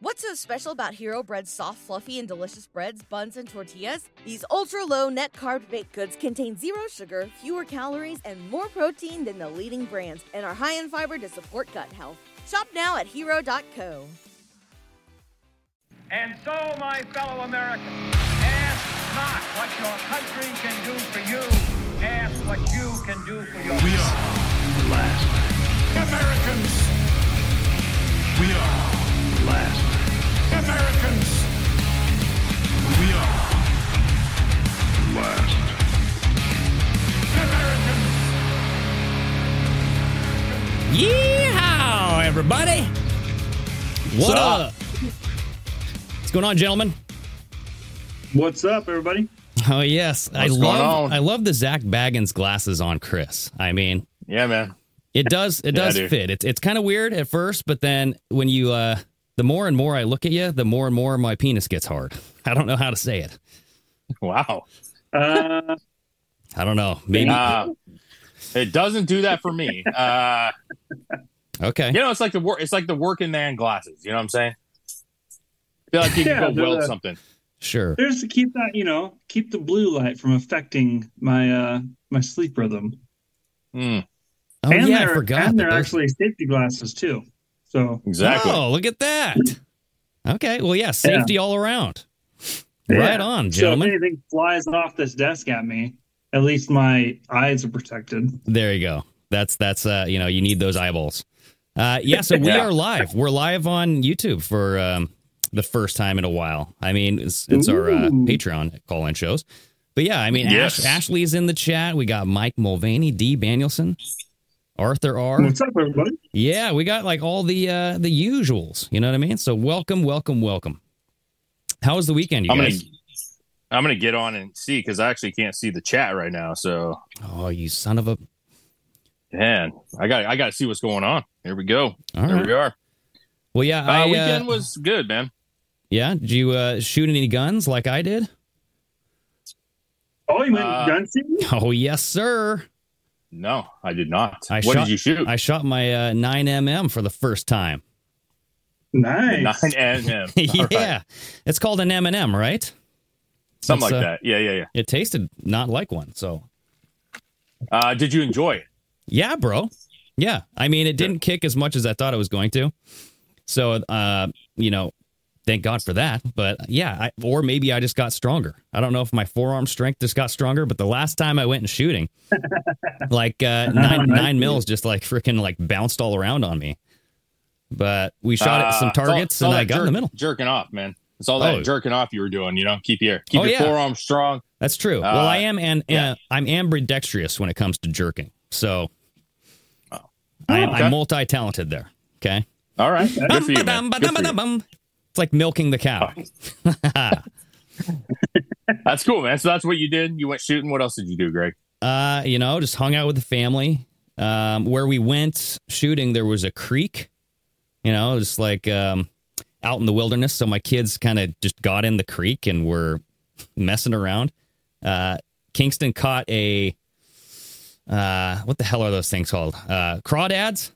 What's so special about Hero Bread's soft, fluffy, and delicious breads, buns, and tortillas? These ultra low net carb baked goods contain zero sugar, fewer calories, and more protein than the leading brands, and are high in fiber to support gut health. Shop now at hero.co. And so, my fellow Americans, ask not what your country can do for you, ask what you can do for yourself. We are the last Americans. We are the last Americans. We are last Americans. Yeehaw, everybody! What What's up? What's going on, gentlemen? What's up, everybody? Oh yes, I What's going love on? I love the Zak Bagans glasses on Chris. I mean, Yeah, man. it does it Yeah, does dude. fit. It's it's kind of weird at first, but then when you uh the more and more I look at you, the more and more my penis gets hard. I don't know how to say it. Wow. Uh, I don't know. Maybe Uh, it doesn't do that for me. Uh, okay. you know, it's like the work. It's like the working man glasses. You know what I'm saying? I feel like you Yeah, can go weld the- something. Sure. there's to keep that, you know, keep the blue light from affecting my uh my sleep rhythm. Mm, Oh and yeah, I they're, forgot. And that they're those- actually safety glasses too. So exactly. Oh, look at that. Okay. Well, yeah, safety all around. Right yeah. on, So if anything flies off this desk at me, at least my eyes are protected. There you go. That's that's uh you know you need those eyeballs. Uh yeah, so we Yeah. are live. We're live on YouTube for um the first time in a while. I mean, it's, it's our uh, Patreon call-in shows. But yeah, I mean, Yes. Ash, Ashley's in the chat. We got Mike Mulvaney, D. Danielson, Arthur R. What's up, everybody? Yeah, we got like all the uh the usuals. You know what I mean? So welcome, welcome, welcome. How was the weekend, you I'm gonna. I'm gonna get on and see because I actually can't see the chat right now. So, Oh, you son of a! man, I got. I got to see what's going on. Here we go. All there right. we are. Well, yeah, Uh, I, uh, weekend was good, man. yeah. Did you uh, shoot any guns like I did? Oh, you went Uh, gun shooting? Oh yes, sir. No, I did not. I what shot, did you shoot? I shot my uh, 9mm for the first time. Nice. Nine and him. All right. yeah, it's called an M&M, right? something It's, like uh, that. Yeah, yeah, yeah. It tasted not like one, so Uh, did you enjoy it? yeah, bro. Yeah, I mean, it didn't kick as much as I thought it was going to. So, uh, you know, thank God for that. But yeah, I, or maybe I just got stronger. I don't know if my forearm strength just got stronger. But the last time I went and shooting, like uh, nine nine mils just like freaking like bounced all around on me. But we shot at some Uh, targets all and I got in the middle. Jerking off, man. It's all that Oh. jerking off you were doing. You know, keep your keep Oh, your yeah. forearm strong. That's true. Uh, well, I am and yeah. uh, I'm ambidextrous when it comes to jerking. So Oh. I am, Okay. I'm multi talented there. Okay. All right, good for you, man. Good for you. It's like milking the cow. That's cool, man. So that's what you did. You went shooting. What else did you do, Greg? Uh, you know, just hung out with the family. Um, where we went shooting, there was a creek. You know, just like um, out in the wilderness. So my kids kind of just got in the creek and were messing around. Uh, Kingston caught a uh, what the hell are those things called? Uh, crawdads.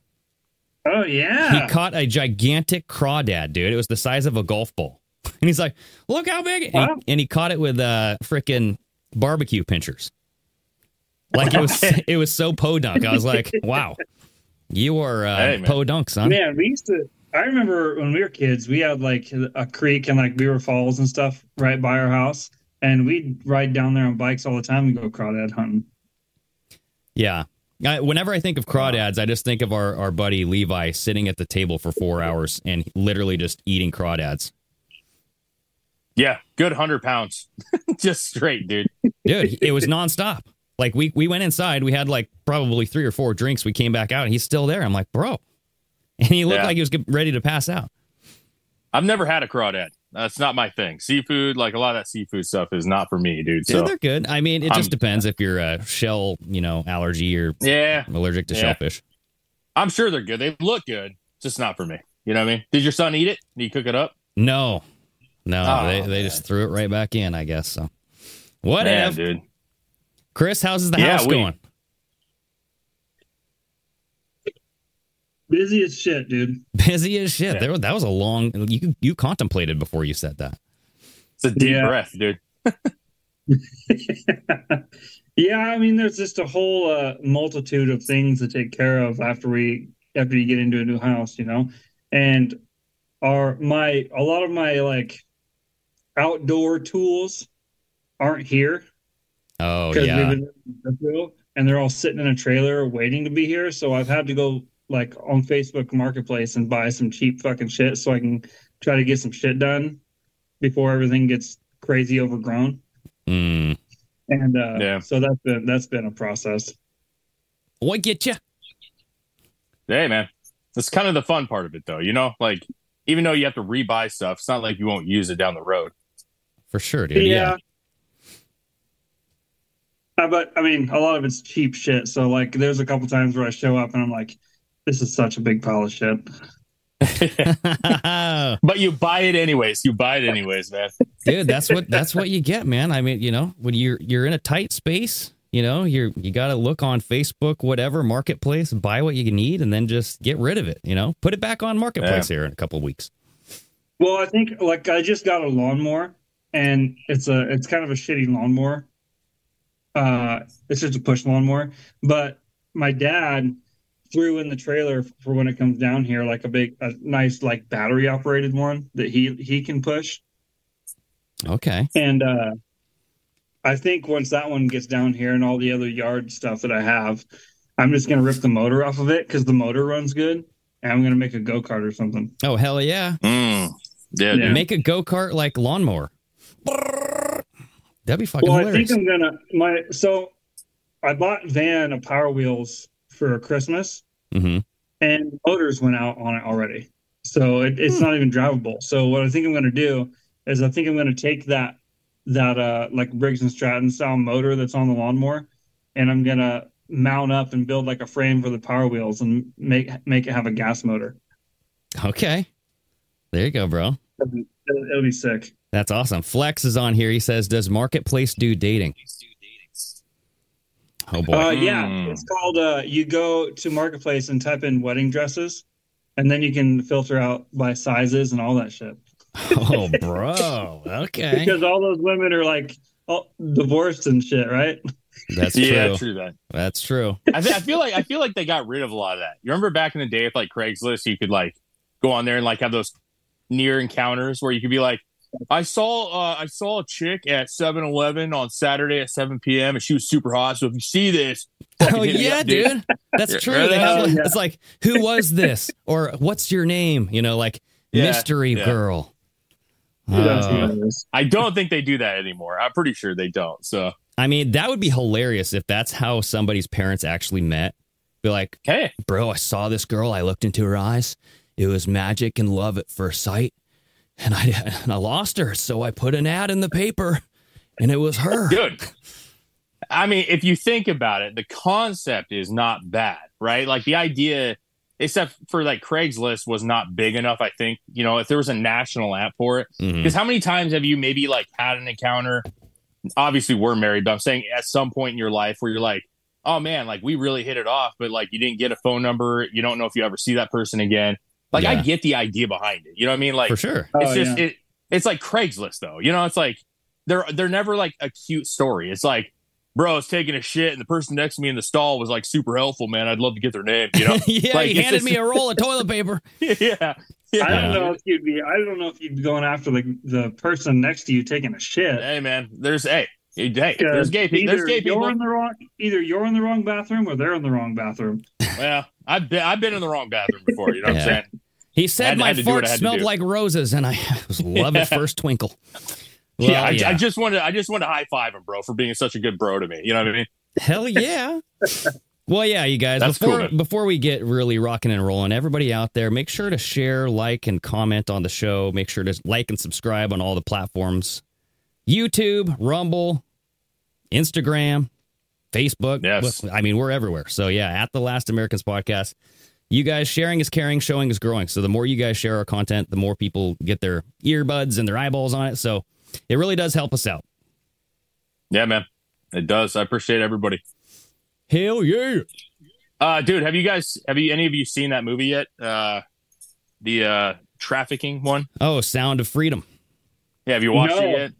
Oh yeah. He caught a gigantic crawdad, dude. It was the size of a golf ball. And he's like, look how big. And, Wow. he, and he caught it with uh freaking barbecue pinchers. Like it was it was so podunk. I was like, wow. You are uh, Hey, man. podunk, son. Man, we used to. I remember when we were kids, we had like a creek and like Beaver Falls and stuff right by our house, and we'd ride down there on bikes all the time and go crawdad hunting. Yeah. I, whenever I think of crawdads, I just think of our, our buddy Levi sitting at the table for four hours and literally just eating crawdads. Yeah, good hundred pounds, just straight, dude. Dude, it was nonstop. Like we we went inside, we had like probably three or four drinks. We came back out, and he's still there. I'm like, bro, and he looked Yeah. like he was ready to pass out. I've never had a crawdad. That's not my thing. Seafood, like a lot of that seafood stuff, is not for me, dude. Yeah, So they're good. I mean, it just I'm- depends if you're a shell, you know, allergy or yeah, allergic to Yeah. shellfish. I'm sure they're good. They look good, just not for me. You know what I mean? Did your son eat it? Did he cook it up? No, no, Oh, they they just threw it right back in. I guess so. What Man, if dude? Chris? How's the Yeah, house we- going? Busy as shit, dude. Busy as shit. Yeah. There, that was a long. You you contemplated before you said that. It's a deep Yeah. breath, dude. yeah, I mean, there's just a whole uh, multitude of things to take care of after we after you get into a new house, you know. And our my a lot of my like outdoor tools aren't here Oh yeah. we've been in Brookville, and they're all sitting in a trailer waiting to be here. So I've had to go like on Facebook Marketplace and buy some cheap fucking shit so I can try to get some shit done before everything gets crazy overgrown. Mm. And uh, Yeah. so that's been that's been a process. What get you? Hey, man, that's kind of the fun part of it, though. You know, like even though you have to rebuy stuff, it's not like you won't use it down the road. For sure, dude. Yeah. Uh, but I mean, a lot of it's cheap shit. So like, there's a couple times where I show up and I'm like, "This is such a big pile of shit." But you buy it anyways. You buy it anyways, man. dude that's what that's what you get man i mean you know when you're you're in a tight space you know you're you got to look on facebook whatever marketplace buy what you need and then just get rid of it you know put it back on marketplace here in a couple of weeks Well, I think like I just got a lawnmower, and it's a it's kind of a shitty lawnmower. Uh, it's just a push lawnmower. But my dad threw in the trailer for when it comes down here, like a big, a nice like battery operated one that he he can push. okay And uh, I think once that one gets down here and all the other yard stuff that I have, I'm just gonna rip the motor off of it because the motor runs good, and I'm gonna make a go kart or something. oh hell yeah Mm. Yeah, Yeah. make a go-kart like lawnmower that'd be fucking Well, I think I'm gonna my so I bought Van a Power Wheels for Christmas, hmm and motors went out on it already, so it, it's not even drivable. So what I think I'm gonna do is I think I'm gonna take that that uh like Briggs and Stratton style motor that's on the lawnmower, and I'm gonna mount up and build like a frame for the Power Wheels and make make it have a gas motor. okay. There you go bro. It'll be, it'll be sick. that's awesome. Flex is on here. He says does marketplace do dating oh boy Uh, yeah, Hmm. it's called. Uh, you go to Marketplace and type in wedding dresses, and then you can filter out by sizes and all that shit. oh bro okay Because all those women are like all divorced and shit, right? that's yeah, true true that. that's true I, th- I feel like I feel like they got rid of a lot of that. You remember back in the day with like Craigslist, you could like go on there and like have those near encounters where you could be like, I saw uh, I saw a chick at 7-Eleven on Saturday at 7 p.m. and she was super hot. So if you see this, Oh fucking hit me yeah, up, dude. That's true. right They have, Yeah. It's like, who was this, or what's your name? You know, like Yeah, mystery yeah. girl. Uh. I don't think they do that anymore. I'm pretty sure they don't. So I mean, that would be hilarious if that's how somebody's parents actually met. Be like, hey, bro, I saw this girl. I looked into her eyes. It was magic and love at first sight, and I and I lost her. So I put an ad in the paper, and it was her. dude. I mean, if you think about it, the concept is not bad, right? Like the idea, except for like Craigslist, was not big enough. I think you know if there was a national app for it, mm-hmm. because how many times have you maybe like had an encounter? Obviously, we're married, but I'm saying at some point in your life where you're like, oh man, like we really hit it off, but like you didn't get a phone number. You don't know if you ever see that person again. Like I get the idea behind it. You know what I mean? Like For sure. Oh, it's just yeah. it it's like Craigslist though. You know, it's like they're they're never like a cute story. It's like, bro, I was taking a shit and the person next to me in the stall was like super helpful, man. I'd love to get their name, you know? yeah, Like, he handed just- me a roll of toilet paper. yeah. Yeah. I don't know if you'd be. I don't know if you'd be going after the the person next to you taking a shit. Hey man, there's hey, hey, there's gay people. There's gay people. You're in the wrong. Either you're in the wrong bathroom or they're in the wrong bathroom. Well, I've been I've been in the wrong bathroom before, you know what I'm saying? He said my to fart I had to smelled like roses, and I was love Yeah. at first twinkle. yeah, Well, I, I just wanted I just wanted to high five him, bro, for being such a good bro to me. You know what I mean? Hell yeah. Well, yeah, you guys. That's before cool, before we get really rocking and rolling, everybody out there, make sure to share, like, and comment on the show. Make sure to like and subscribe on all the platforms: YouTube, Rumble, Instagram, Facebook. Yes. I mean, we're everywhere. So yeah, at the Last Americans podcast. You guys sharing is caring, showing is growing. So the more you guys share our content, the more people get their earbuds and their eyeballs on it. So it really does help us out. Yeah, man. It does. I appreciate everybody. Hell yeah. Uh, dude, have you guys have you any of you seen that movie yet? Uh, the uh trafficking one. Oh, Sound of Freedom. Yeah, have you watched No. it yet?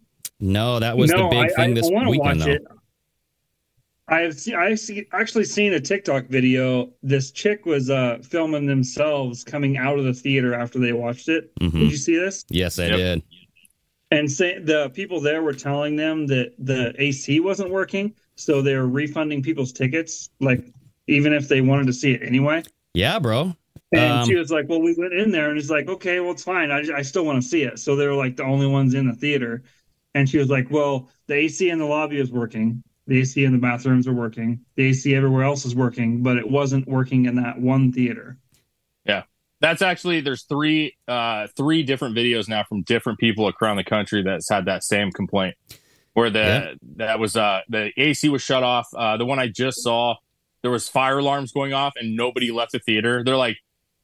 No, that was the big I, thing I, this I weekend, watch though. it. I've seen, I see, actually seen a TikTok video. This chick was uh, filming themselves coming out of the theater after they watched it. Mhm. Did you see this? Yes, I Yep. did. And say the people there were telling them that the AC wasn't working, so they were refunding people's tickets, like even if they wanted to see it anyway. Yeah, bro. And Um, she was like, "Well, we went in there, and it's like, okay, well, it's fine. I, I still want to see it." So they were like the only ones in the theater, and she was like, "Well, the AC in the lobby is working. The AC in the bathrooms are working. The AC everywhere else is working, but it wasn't working in that one theater." Yeah. That's actually there's three uh three different videos now from different people around the country that's had that same complaint. Where the Yeah. that was uh the AC was shut off. Uh the one I just saw, there was fire alarms going off and nobody left the theater. They're like,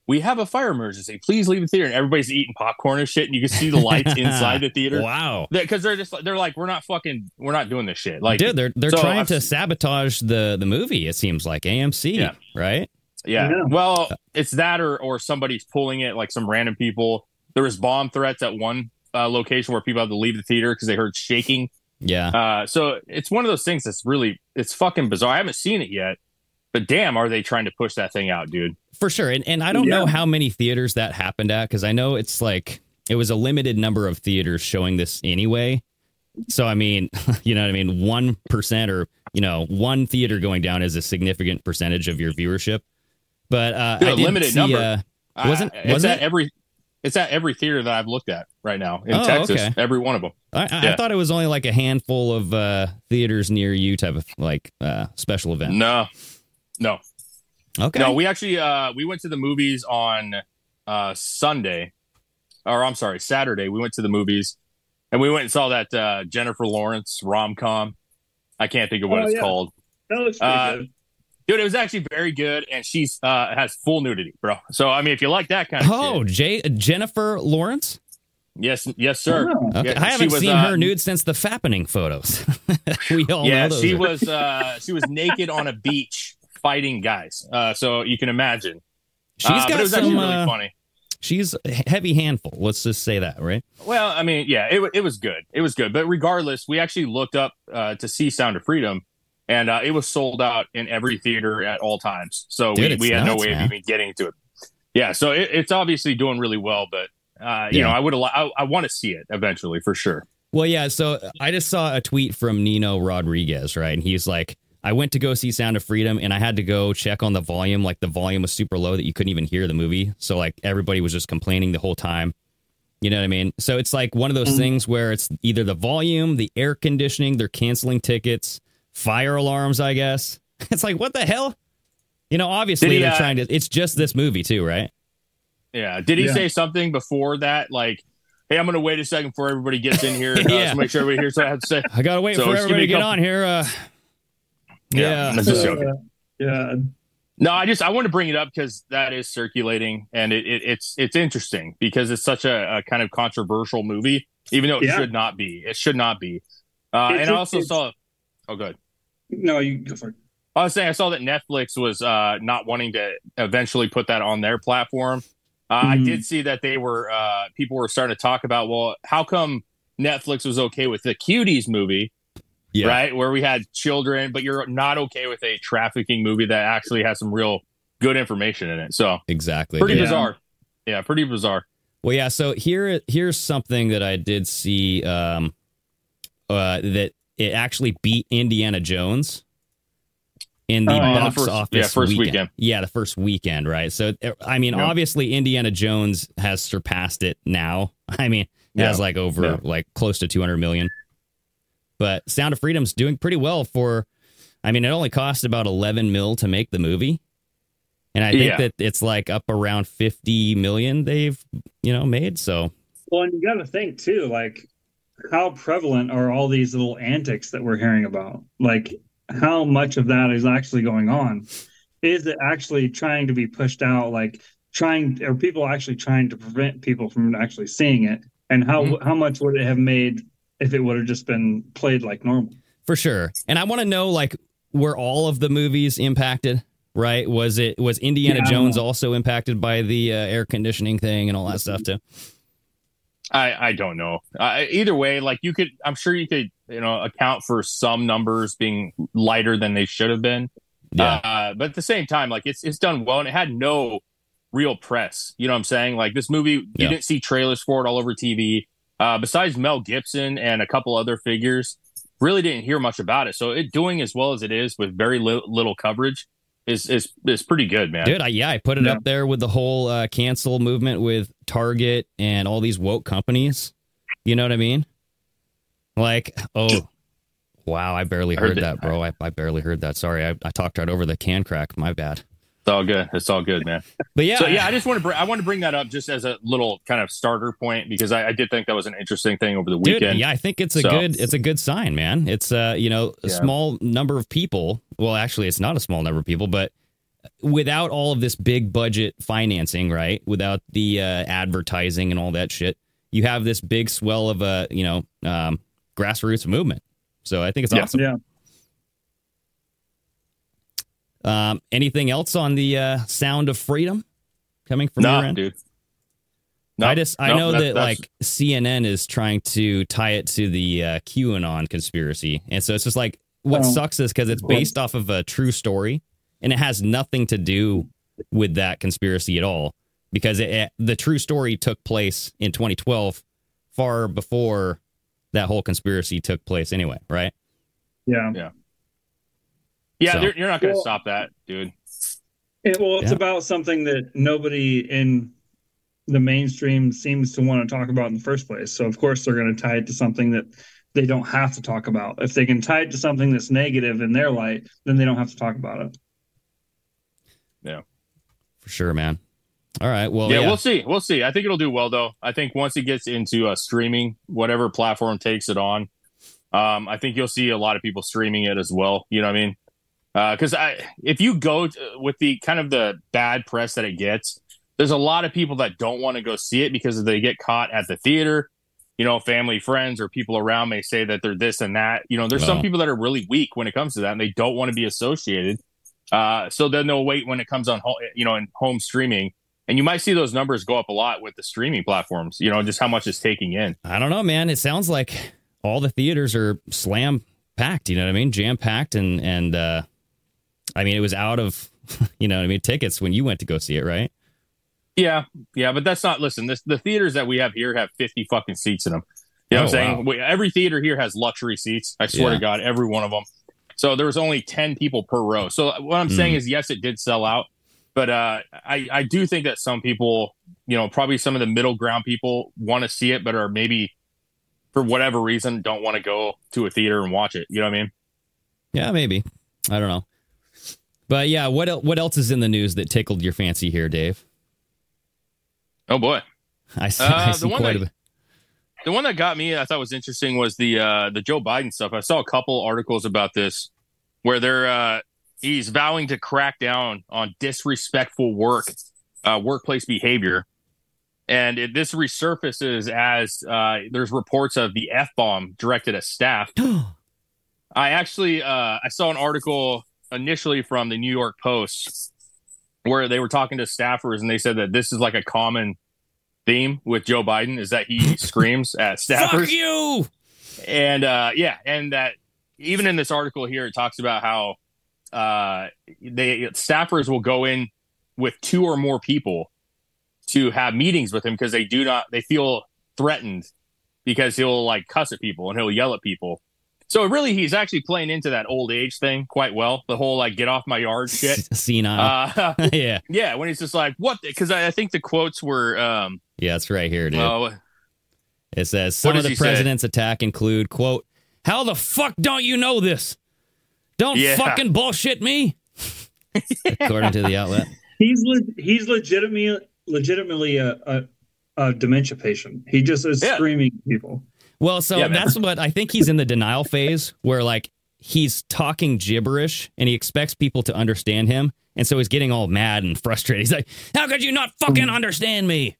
We have a fire emergency. Please leave the theater. And everybody's eating popcorn and shit, and you can see the lights inside the theater. Wow. Because they're just they're like, We're not fucking we're not doing this shit. Like Dude, they're they're so trying I've- to sabotage the the movie. It seems like AMC, Yeah. right? Yeah. Yeah. Well, it's that or or somebody's pulling it, like some random people. There was bomb threats at one uh, location where people had to leave the theater because they heard shaking. Yeah. Uh, so it's one of those things that's really it's fucking bizarre. I haven't seen it yet, but damn, are they trying to push that thing out, dude? For sure. And and I don't know how many theaters that happened at because I know it's like it was a limited number of theaters showing this anyway. So I mean, you know what I mean? One percent or you know, one theater going down is a significant percentage of your viewership. But uh Dude, I a limited see, number. Uh, Wasn't- I- it's wasn't at it? every it's at every theater that I've looked at right now in Oh, Texas. okay. Every one of them. I, I, I Yeah. thought it was only like a handful of uh theaters near you type of like uh special event. No, no, Okay. No, we actually uh we went to the movies on uh Sunday. Or I'm sorry, Saturday. We went to the movies and we went and saw that uh Jennifer Lawrence rom com. I can't think of what Oh, it's yeah. called. That looks pretty Uh, good. Dude, it was actually very good and she's uh has full nudity, bro. So I mean if you like that kind of Oh, shit, Jay Jennifer Lawrence? yes, yes, sir. Oh. Okay. Yeah, I haven't was, seen uh, her nude since the fappening photos. we all yeah, know those. she are- was uh she was naked on a beach fighting guys. Uh so you can imagine. She's Uh, got it was actually some really uh, funny. she's a heavy handful. Let's just say that, right? Well, I mean, yeah, it, it was good. It was good. But regardless, we actually looked up uh, to see Sound of Freedom, and uh, it was sold out in every theater at all times. So Dude, we, we had no way man. of even getting to it. Yeah, so it, it's obviously doing really well, but uh, you Yeah. know, I would I, I want to see it eventually for sure. Well, yeah. So I just saw a tweet from Nino Rodriguez, right? And he's like, I went to go see Sound of Freedom and I had to go check on the volume. Like the volume was super low that you couldn't even hear the movie. So like everybody was just complaining the whole time. You know what I mean? So it's like one of those things where it's either the volume, the air conditioning, they're canceling tickets, fire alarms, I guess. It's like, what the hell? You know, obviously he, they're uh, trying to, it's just this movie too, right? Yeah. Did he Yeah. say something before that? Like, hey, I'm going to wait a second before everybody gets in here. Uh, Yeah. to make sure everybody hears what I have to say. I got to wait So for everybody to get couple- on here. Uh, yeah. I'm just joking. Uh, yeah. No, I just I want to bring it up because that is circulating and it, it it's it's interesting because it's such a, a kind of controversial movie, even though it Yeah. should not be. It should not be. Uh, It's- and I also saw. Oh, good. No, you go for it. I was saying I saw that Netflix was uh, not wanting to eventually put that on their platform. Uh, I Mhm. did see that they were uh, people were starting to talk about well, how come Netflix was okay with the Cuties movie, Yeah. right, where we had children, but you're not okay with a trafficking movie that actually has some real good information in it. So Exactly. pretty Yeah. bizarre. Yeah, pretty bizarre. Well, yeah. So here, here's something that I did see um, uh, that it actually beat Indiana Jones in the Oh, yeah, the box first- office yeah, first weekend. weekend. Yeah, the first weekend, right? So, uh, I mean, Yeah. obviously, Indiana Jones has surpassed it now. I mean, it Yeah. has like over Yeah. like close to 200 million. But Sound of Freedom's doing pretty well for. I mean, it only cost about 11 mil to make the movie. And I think Yeah. that it's like up around 50 million they've, you know, made. So, Well, and you got to think too, like how prevalent are all these little antics that we're hearing about? Like how much of that is actually going on? Is it actually trying to be pushed out? Like trying, are people actually trying to prevent people from actually seeing it? And how Mm-hmm. how much would it have made if it would have just been played like normal? For sure. And I want to know like were all of the movies impacted? right? Was it was Indiana Yeah, Jones know. also impacted by the uh, air conditioning thing and all that stuff too? I I don't know. Uh, either way, like you could, I'm sure you could, you know, account for some numbers being lighter than they should have been. Yeah. Uh, but at the same time, like it's it's done well and it had no real press. You know what I'm saying? Like this movie, you Yeah. didn't see trailers for it all over TV. Uh, besides Mel Gibson and a couple other figures, really didn't hear much about it. So it doing as well as it is with very li- little coverage is is is pretty good, man. Dude, I, yeah, I put it Yeah. up there with the whole uh, cancel movement with Target and all these woke companies. You know what I mean? Like, oh, wow, I barely I heard heard, that. that, bro. I, I barely heard that. Sorry, I, I talked right over the can crack. My bad. It's all good. It's all good, man. But yeah, So yeah, I just want to br- I want to bring that up just as a little kind of starter point because I, I did think that was an interesting thing over the Dude, weekend. yeah, I think it's a So- good it's a good sign, man. It's uh, you know, a Yeah. small number of people. Well, actually, it's not a small number of people, but without all of this big budget financing, right? Without the uh, advertising and all that shit, you have this big swell of a you know um, grassroots movement. So I think it's Yeah. awesome. Yeah. Um, anything else on the uh, sound of freedom coming from no, your end? dude. I just I no, know that- that, like CNN is trying to tie it to the uh, QAnon conspiracy, and so it's just like what Oh. sucks is because it's based off of a true story, and it has nothing to do with that conspiracy at all. Because it, it- the true story took place in 2012, far before that whole conspiracy took place. Anyway, right? Yeah. yeah, So- you're not going to Well- stop that, dude. It, well, it's Yeah. about something that nobody in the mainstream seems to want to talk about in the first place. So, of course, they're going to tie it to something that they don't have to talk about. If they can tie it to something that's negative in their light, then they don't have to talk about it. Yeah, for sure, man. All right. Well, yeah, yeah. we'll see. We'll see. I think it'll do well though. I think once it gets into uh, streaming, whatever platform takes it on, um, I think you'll see a lot of people streaming it as well. You know what I mean? Because I, if you go to, with the kind of the bad press that it gets, there's a lot of people that don't want to go see it because they get caught at the theater. You know, family, friends, or people around may say that they're this and that. You know, there's some people that are really weak when it comes to that, and they don't want to be associated. Uh, so then they'll wait when it comes on, ho- you know, in home streaming and you might see those numbers go up a lot with the streaming platforms you know just how much it's taking in I don't know, man. It sounds like all the theaters are slam packed. You know what I mean? Jam packed, and and uh, I mean it was out of you know what I mean tickets when you went to go see it, right? yeah yeah but that's not listen this the theaters that we have here have 50 fucking seats in them you know Oh, what i'm saying wow. We- every theater here has luxury seats i swear Yeah. to god every one of them so there was only 10 people per row so what i'm Mm. saying is yes it did sell out but uh, I, I do think that some people you know probably some of the middle ground people want to see it but are maybe for whatever reason don't want to go to a theater and watch it you know what i mean Yeah, maybe. I don't know. But yeah, what el- what else is in the news that tickled your fancy here, Dave? oh boy I see, Uh, I the one quite a that- bit. The one that got me, I thought was interesting, was the uh, the Joe Biden stuff. I saw a couple articles about this where they're uh, he's vowing to crack down on disrespectful work, uh, workplace behavior, and it, this resurfaces as uh, there's reports of the f bomb directed at staff. I actually uh, I saw an article initially from the New York Post where they were talking to staffers and they said that this is like a common theme with Joe Biden is that he screams at Fuck staffers you! and uh, yeah, and that even in this article here, it talks about how uh, they staffers will go in with two or more people to have meetings with him because they do not they feel threatened because he'll like cuss at people and he'll yell at people. So really, he's actually playing into that old age thing quite well. The whole like get off my yard shit. Senile. Uh, yeah, yeah, when he's just like what? Because I, I think the quotes were um, yeah, it's right here, dude. oh, It says some of the he say? president's attack include quote, "How the fuck don't you know this? Don't Yeah. fucking bullshit me." According to the outlet. He's le- he's legitimately legitimately a, a, a dementia patient. He just is Yeah. screaming people. Well, so Yeah, that's what I think he's in the denial phase where like he's talking gibberish and he expects people to understand him. And so he's getting all mad and frustrated. He's like, How could you not fucking understand me?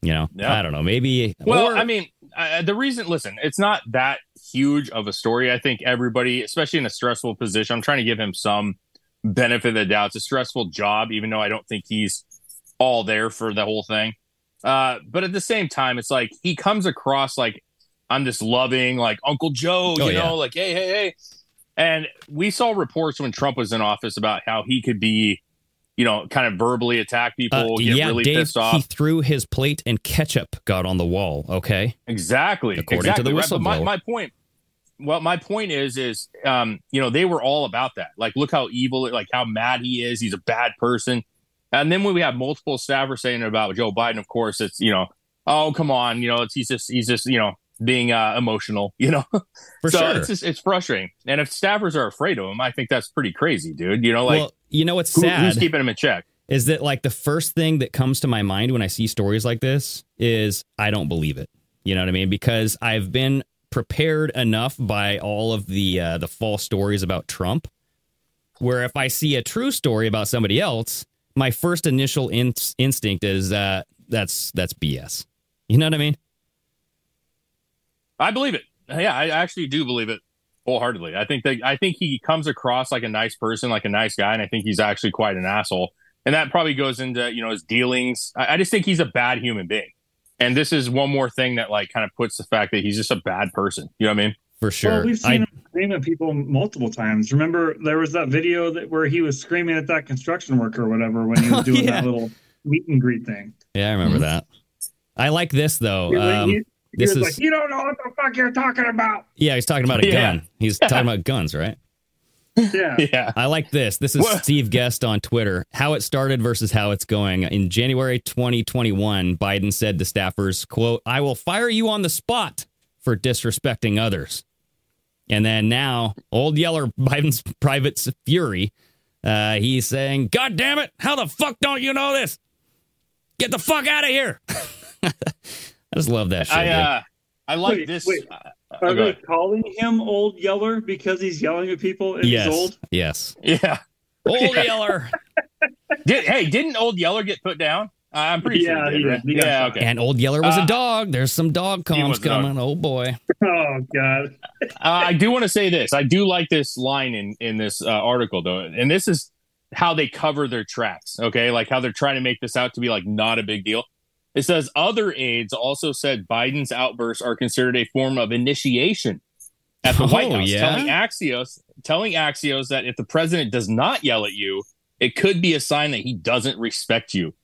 You know, Yeah. I don't know. Maybe. Well, or- I mean, uh, the reason, listen, it's not that huge of a story. I think everybody, especially in a stressful position, I'm trying to give him some benefit of the doubt. It's a stressful job, even though I don't think he's all there for the whole thing. Uh, but at the same time, it's like he comes across like I'm this loving, like Uncle Joe, you Oh, know, yeah. like hey, hey, hey. And we saw reports when Trump was in office about how he could be, you know, kind of verbally attack people, Uh, get yeah, really Dave, pissed off. he threw his plate and ketchup got on the wall. Okay. Exactly. According to exactly. the right. But my, whistleblower. my point, well, my point is, is um, you know, they were all about that. Like, look how evil, like how mad he is. He's a bad person. And then when we have multiple staffers saying about Joe Biden, of course, it's you know, oh come on, you know, it's he's just he's just you know being uh, emotional, you know. For so sure. it's just it's frustrating. And if staffers are afraid of him, I think that's pretty crazy, dude. You know, like well, you know what's who, sad who's keeping him in check? is that like the first thing that comes to my mind when I see stories like this is I don't believe it. You know what I mean? Because I've been prepared enough by all of the uh, the false stories about Trump, where if I see a true story about somebody else, my first initial in- instinct is uh, that's that's BS. You know what I mean? I believe it. Yeah, I actually do believe it wholeheartedly. I think that I think he comes across like a nice person, like a nice guy, and I think he's actually quite an asshole. And that probably goes into you know his dealings. I, I just think he's a bad human being. And this is one more thing that like kind of puts the fact that he's just a bad person. You know what I mean? For sure. Well, we've seen I, him scream at people multiple times. Remember, there was that video that where he was screaming at that construction worker or whatever when he was Oh, doing yeah. that little meet and greet thing. yeah, I remember that. I like this though. He, Um, he- he this was is like, "You don't know what the fuck you're talking about." yeah, he's talking about a Yeah. gun. He's talking about guns, right? Yeah, Yeah. I like this. This is What? Steve Guest on Twitter. How it started versus how it's going. In January 2021, Biden said to staffers, quote, I will fire you on the spot for disrespecting others. And then now, old Yeller, Biden's private fury, uh, he's saying, God damn it, how the fuck don't you know this? Get the fuck out of here. I just love that shit. I uh, I like Wait, this. wait. uh, Are oh, go they ahead. calling him Old Yeller because he's yelling at people and yes. he's old? Yes. Yeah. Old Yeller. Did, hey, didn't Old Yeller get put down? Uh, I'm pretty Yeah, sure. He he did, right? He got Yeah. Okay. And old Yeller was a Uh, dog. There's some dog he comms was a dog. coming. Oh boy. Oh God! Uh, I do want to say this. I do like this line in in this uh, article though, and this is how they cover their tracks. Okay, like how they're trying to make this out to be like not a big deal. It says other aides also said Biden's outbursts are considered a form of initiation at the Oh, White House, yeah? telling Axios telling Axios that if the president does not yell at you, it could be a sign that he doesn't respect you.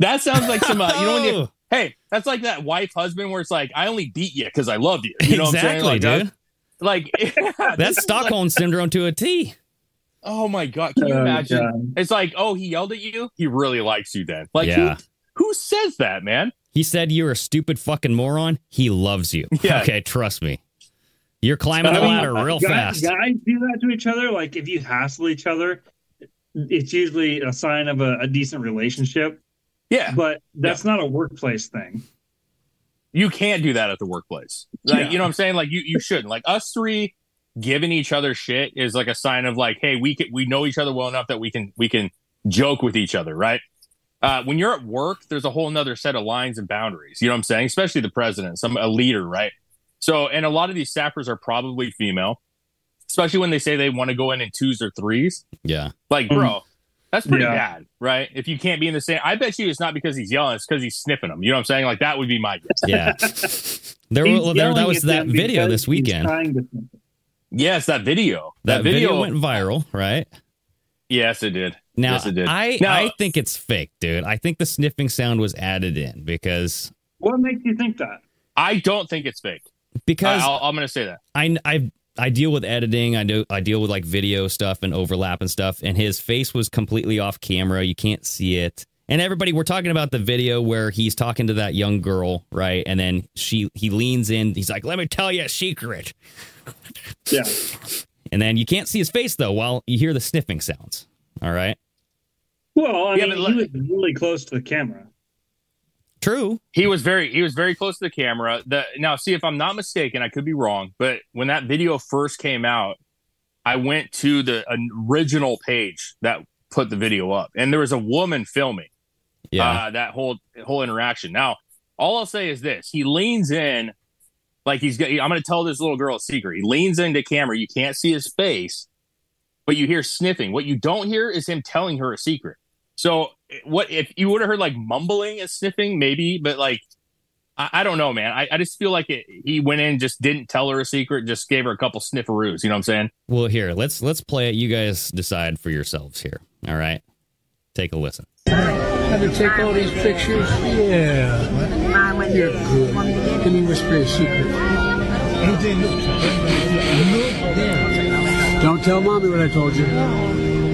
That sounds like some, uh, you know, when you, Oh. hey, that's like that wife husband where it's like, I only beat you because I love you. You know exactly, what I'm saying? dude. Like, like That's this is Stockholm syndrome to a T. Oh my god! Can you Oh, imagine? God. It's like, oh, he yelled at you. He really likes you. Then, like, Yeah. who, who says that, man? He said you're a stupid fucking moron. He loves you. Yeah. Okay, trust me. You're climbing the I mean, ladder uh, real guys, fast. Guys do that to each other. Like if you hassle each other, it's usually a sign of a, a decent relationship. Yeah, But that's not a workplace thing. you can't do that at the workplace. Like, Yeah. you know what I'm saying? Like, you you shouldn't. Like, us three giving each other shit is like a sign of like, hey, we can we know each other well enough that we can we can joke with each other, right? Uh, when you're at work, there's a whole nother set of lines and boundaries. You know what I'm saying? Especially the president, some a leader, right? So, and a lot of these staffers are probably female, especially when they say they want to go in in twos or threes. Yeah. Like, bro, that's pretty Yeah. bad, right? If you can't be in the same, I bet you it's not because he's yelling; it's because he's sniffing them. You know what I'm saying? Like that would be my guess. Yeah. There, well, there that was that video this weekend. trying to- yes, that video. That, video, went viral, right? Yes, it did. Now, yes, it did. I Now- I think it's fake, dude. I think the sniffing sound was added in because What makes you think that? I don't think it's fake. because I, I'll, I'm going to say that. I I I deal with editing. I do I deal with like video stuff and overlap and stuff. And his face was completely off camera. You can't see it. And everybody, we're talking about the video where he's talking to that young girl, right? And then she he leans in. He's like, "Let me tell you a secret." Yeah. And then you can't see his face though, while you hear the sniffing sounds. All right, Well, I Yeah, mean, but he was really close to the camera. true. He was very he was very close to the camera. The now see if I'm not mistaken, I could be wrong, but when that video first came out, I went to the original page that put the video up, and there was a woman filming. Yeah, uh, that whole whole interaction. Now, all I'll say is this: he leans in, like he's. go- I'm going to tell this little girl a secret. He leans into camera. You can't see his face, but you hear sniffing. What you don't hear is him telling her a secret. So what if you would have heard like mumbling and sniffing, maybe, but like I, I don't know, man. I, I just feel like it, he went in, just didn't tell her a secret, just gave her a couple snifferoos. You know what I'm saying? Well, here let's let's play it. You guys decide for yourselves here. All right, take a listen. Have to take all these pictures? Yeah. You're good. Can you whisper a secret? Don't tell mommy what I told you.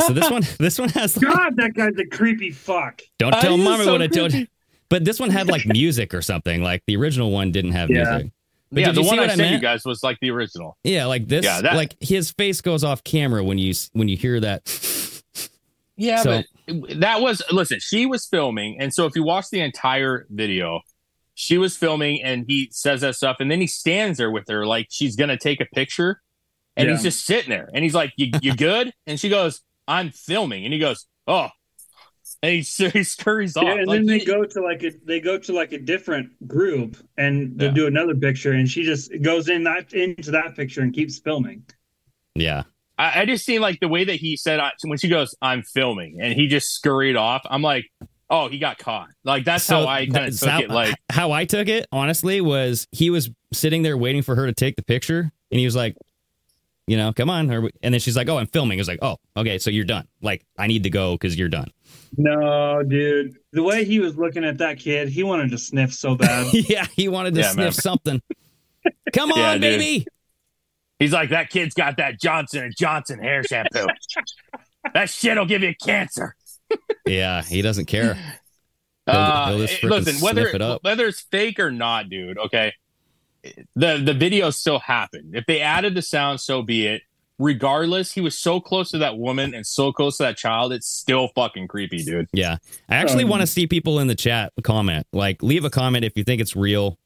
Okay, so this one this one has like, God, that guy's a creepy fuck. don't Uh, tell he's mommy so what I told you. But this one had like music or something. Like the original one didn't have Yeah. music. But yeah, the one I what I sent you guys was like the original. Yeah, like this. Yeah, that- like his face goes off camera when you when you hear that. Yeah, So- but that was listen. She was filming, and so if you watch the entire video, she was filming, and he says that stuff, and then he stands there with her like she's gonna take a picture, and Yeah. he's just sitting there, and he's like, "You, you good?" And she goes, "I'm filming," and he goes, "Oh," and he, he scurries off. Yeah, and Like, then they he- go to like a they go to like a different group and they Yeah. do another picture and she just goes in that into that picture and keeps filming. Yeah, I, I just seen like the way that he said I, when she goes, "I'm filming," and he just scurried off. I'm like, "Oh, he got caught." Like that's So how I kind of took how, it. Like, how I took it, honestly, was he was sitting there waiting for her to take the picture, and he was like, you know, come on, and then she's like, oh, I'm filming. It's like, oh, okay, so you're done. Like, I need to go because you're done. No, dude. The way he was looking at that kid, he wanted to sniff so bad. yeah, he wanted to Yeah, sniff man. something. Come on, Yeah, baby. He's like, that kid's got that Johnson and Johnson hair shampoo. that shit'll give you cancer. Yeah, he doesn't care. He'll- Uh, he'll just eh, listen, whether it up. whether it's fake or not, dude. Okay, the the video still happened. If they added the sound, so be it. Regardless, he was so close to that woman and so close to that child. It's still fucking creepy, dude. Yeah. I actually Um, want to see people in the chat comment. Like, leave a comment if you think it's real,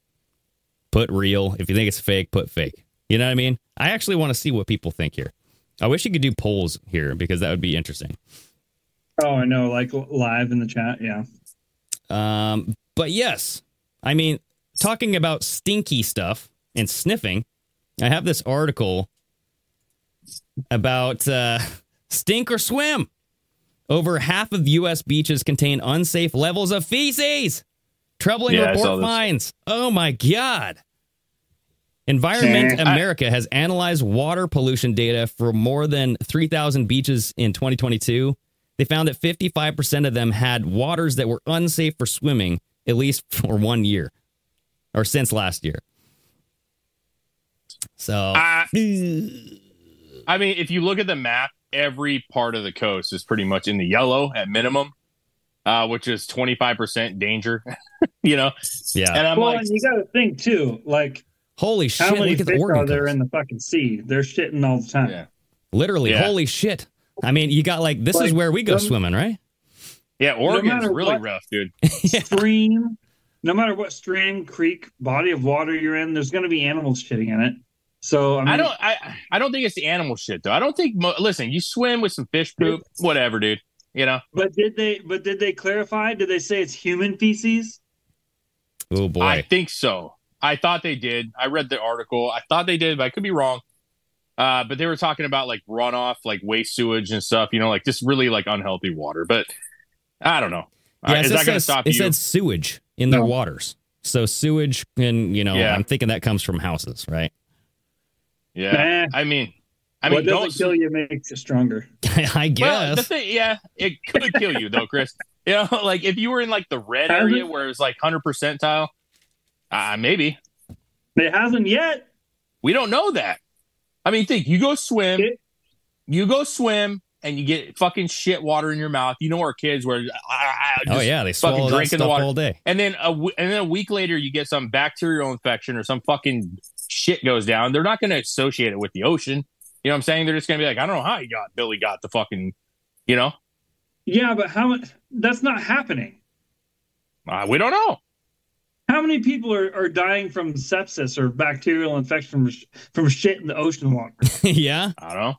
put real. If you think it's fake, put fake. You know what I mean? I actually want to see what people think here. I wish you could do polls here because that would be interesting. oh, I know, like live in the chat. Yeah. Um, but yes, I mean, talking about stinky stuff and sniffing, I have this article about uh, stink or swim. Over half of U.S. beaches contain unsafe levels of feces. Troubling Yeah, report finds. Oh my God. Environment I- America has analyzed water pollution data for more than 3,000 beaches in 2022. They found that 55% of them had waters that were unsafe for swimming, at least for one year or since last year. So, I, I mean, if you look at the map, every part of the coast is pretty much in the yellow at minimum, uh, which is twenty five percent danger. you know, yeah. and I'm well, like, and you got to think too, like Holy shit, how many look at the fish Oregon are there coast. in the fucking sea? They're shitting all the time. yeah, Literally, Yeah. holy shit. I mean, you got like, this is where we go some- swimming, right? yeah, Oregon's matter really what- rough, dude. Stream, no matter what stream, creek, body of water you're in, there's going to be animals shitting in it. So I, mean, I don't, I, I don't think it's the animal shit though. I don't think. Mo- listen, you swim with some fish poop, whatever, dude. You know, But did they? But did they clarify? Did they say it's human feces? Oh boy. I think so. I thought they did. I read the article. I thought they did, but I could be wrong. Uh, but they were talking about like runoff, like waste sewage and stuff. You know, like just really like unhealthy water. But I don't know. Yeah, Uh, is it that going to stop It you? said sewage in their No. waters. So sewage, and you know, Yeah. I'm thinking that comes from houses, right? yeah. Nah. I mean, I mean, what don't kill you makes you stronger. I guess. Well, the thing, yeah, it could kill you though, Chris. You know, like if you were in like the red Has area where it's like hundred percentile, uh, maybe It hasn't yet. we don't know that. I mean, think you go swim, It- you go swim, and you get fucking shit water in your mouth. You know our kids where, ah, oh yeah, they fucking swallow that drinking the water. all day. and then a w- and then a week later you get some bacterial infection or some fucking shit goes down. They're not going to associate it with the ocean. You know what I'm saying? They're just going to be like, I don't know how you got Billy got the fucking, you know, Yeah, but how? That's not happening. uh, we don't know. How many people are, are dying from sepsis or bacterial infection from from shit in the ocean water? yeah. I don't know.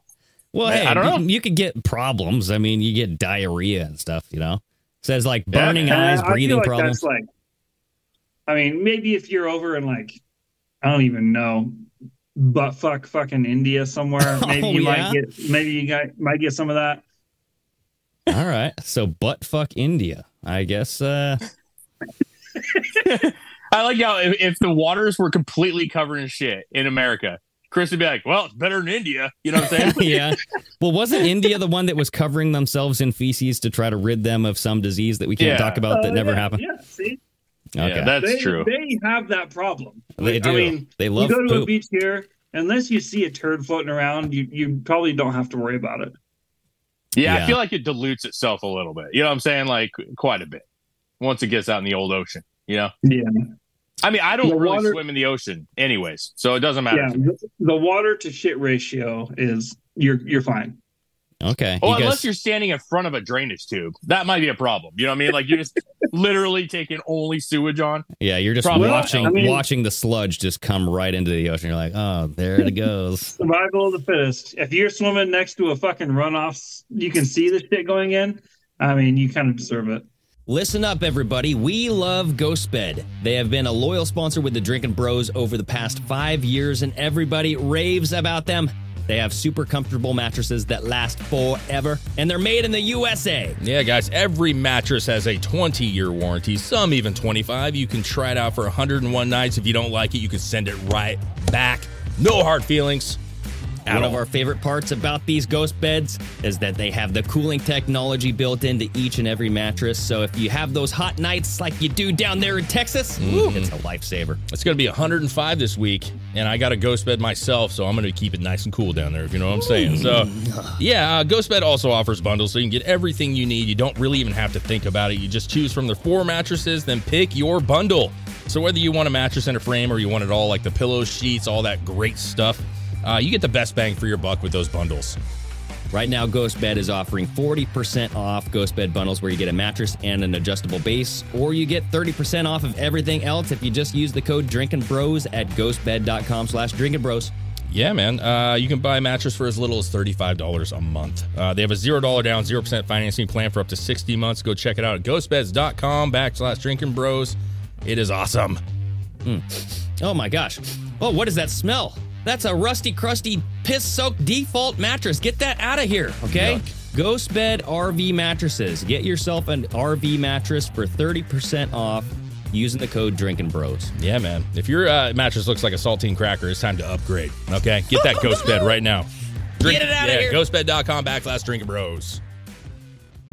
Well, Man, hey, I don't you, know. you could get problems. I mean, you get diarrhea and stuff. You know, says like burning Uh, eyes, I feel breathing like problems. That's like, I mean, maybe if you're over in like, I don't even know, butt fuck fucking India somewhere. Maybe Oh, you yeah? might get maybe you got might get some of that. All right. So butt fuck India. I guess uh I like how if, if the waters were completely covered in shit in America, Chris would be like, "Well, it's better than India." You know what I'm saying? yeah. Well, wasn't India the one that was covering themselves in feces to try to rid them of some disease that we can't Yeah. talk about that Uh, never yeah, happened? Yeah, see, Okay. Yeah, that's they, true. They have that problem. They do. I mean, They love you go to a beach here, unless you see a turd floating around, you you probably don't have to worry about it. Yeah, Yeah. I feel like it dilutes itself a little bit. You know what I'm saying? Like quite a bit once it gets out in the old ocean. You know, Yeah, I mean, I don't The really water- swim in the ocean, anyways, so it doesn't matter. yeah. The, the water to shit ratio is you're you're fine. Okay. Well, You guys- unless you're standing in front of a drainage tube, that might be a problem. You know what I mean? Like you're just literally taking only sewage on. yeah, you're just Probably. watching I mean- watching the sludge just come right into the ocean. You're like, oh, there it goes. Survival of the fittest. If you're swimming next to a fucking runoff, you can see the shit going in. I mean, you kind of deserve it. Listen up, everybody. We love Ghostbed. They have been a loyal sponsor with the Drinking Bros over the past five years, and everybody raves about them. They have super comfortable mattresses that last forever, and they're made in the USA. Yeah, guys, every mattress has a 20 year warranty, some even 25. You can try it out for 101 nights. If you don't like it, you can send it right back. No hard feelings. At One all. of our favorite parts about these ghost beds is that they have the cooling technology built into each and every mattress. So if you have those hot nights like you do down there in Texas, woo, it's a lifesaver. It's going to be 105 this week, and I got a ghost bed myself, so I'm going to keep it nice and cool down there, if you know what I'm saying. So, yeah, uh, Ghost Bed also offers bundles, so you can get everything you need. You don't really even have to think about it. You just choose from their four mattresses, then pick your bundle. So, whether you want a mattress and a frame or you want it all, like the pillows, sheets, all that great stuff, uh, you get the best bang for your buck with those bundles. Right now, GhostBed is offering 40% off GhostBed bundles where you get a mattress and an adjustable base, or you get 30% off of everything else if you just use the code Drinking Bros at ghostbed.com slash Drinking Bros. Yeah, man. Uh, you can buy a mattress for as little as $35 a month. Uh, they have a $0 down, 0% financing plan for up to 60 months. Go check it out at ghostbeds.com backslash drinking bros. It is awesome. Oh my gosh. Oh, what is that smell? That's a rusty, crusty, piss soaked default mattress. Get that out of here, okay? GhostBed RV mattresses. Get yourself an RV mattress for 30% off using the code Drinking Bros. Yeah, man. If your uh, mattress looks like a saltine cracker, it's time to upgrade. Okay? Get that ghost bed right now. Get it outta yeah, here. Ghostbed.com backslash drinking bros.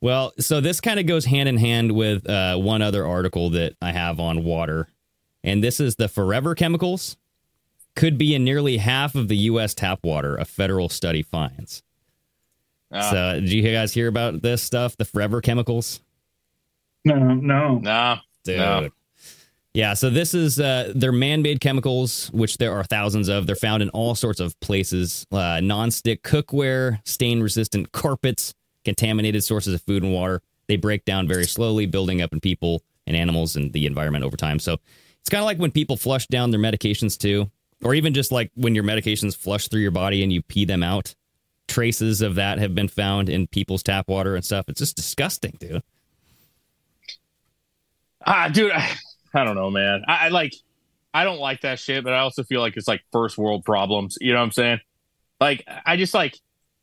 Well, so this kind of goes hand in hand with uh, one other article that I have on water. And this is the forever chemicals could be in nearly half of the U.S. tap water, a federal study finds. Uh, so, did you guys hear about this stuff? The forever chemicals? No, no. nah, Dude. No. Yeah, so this is uh, they're man-made chemicals, which there are thousands of. They're found in all sorts of places: uh, non-stick cookware, stain-resistant carpets, contaminated sources of food and water. They break down very slowly, building up in people and animals and the environment over time. So it's kind of like when people flush down their medications too, or even just like when your medications flush through your body and you pee them out. Traces of that have been found in people's tap water and stuff. It's just disgusting, dude. Ah, dude, I, I don't know, man. I, I like, I don't like that shit, but I also feel like it's like first world problems. You know what I'm saying? Like, I just like,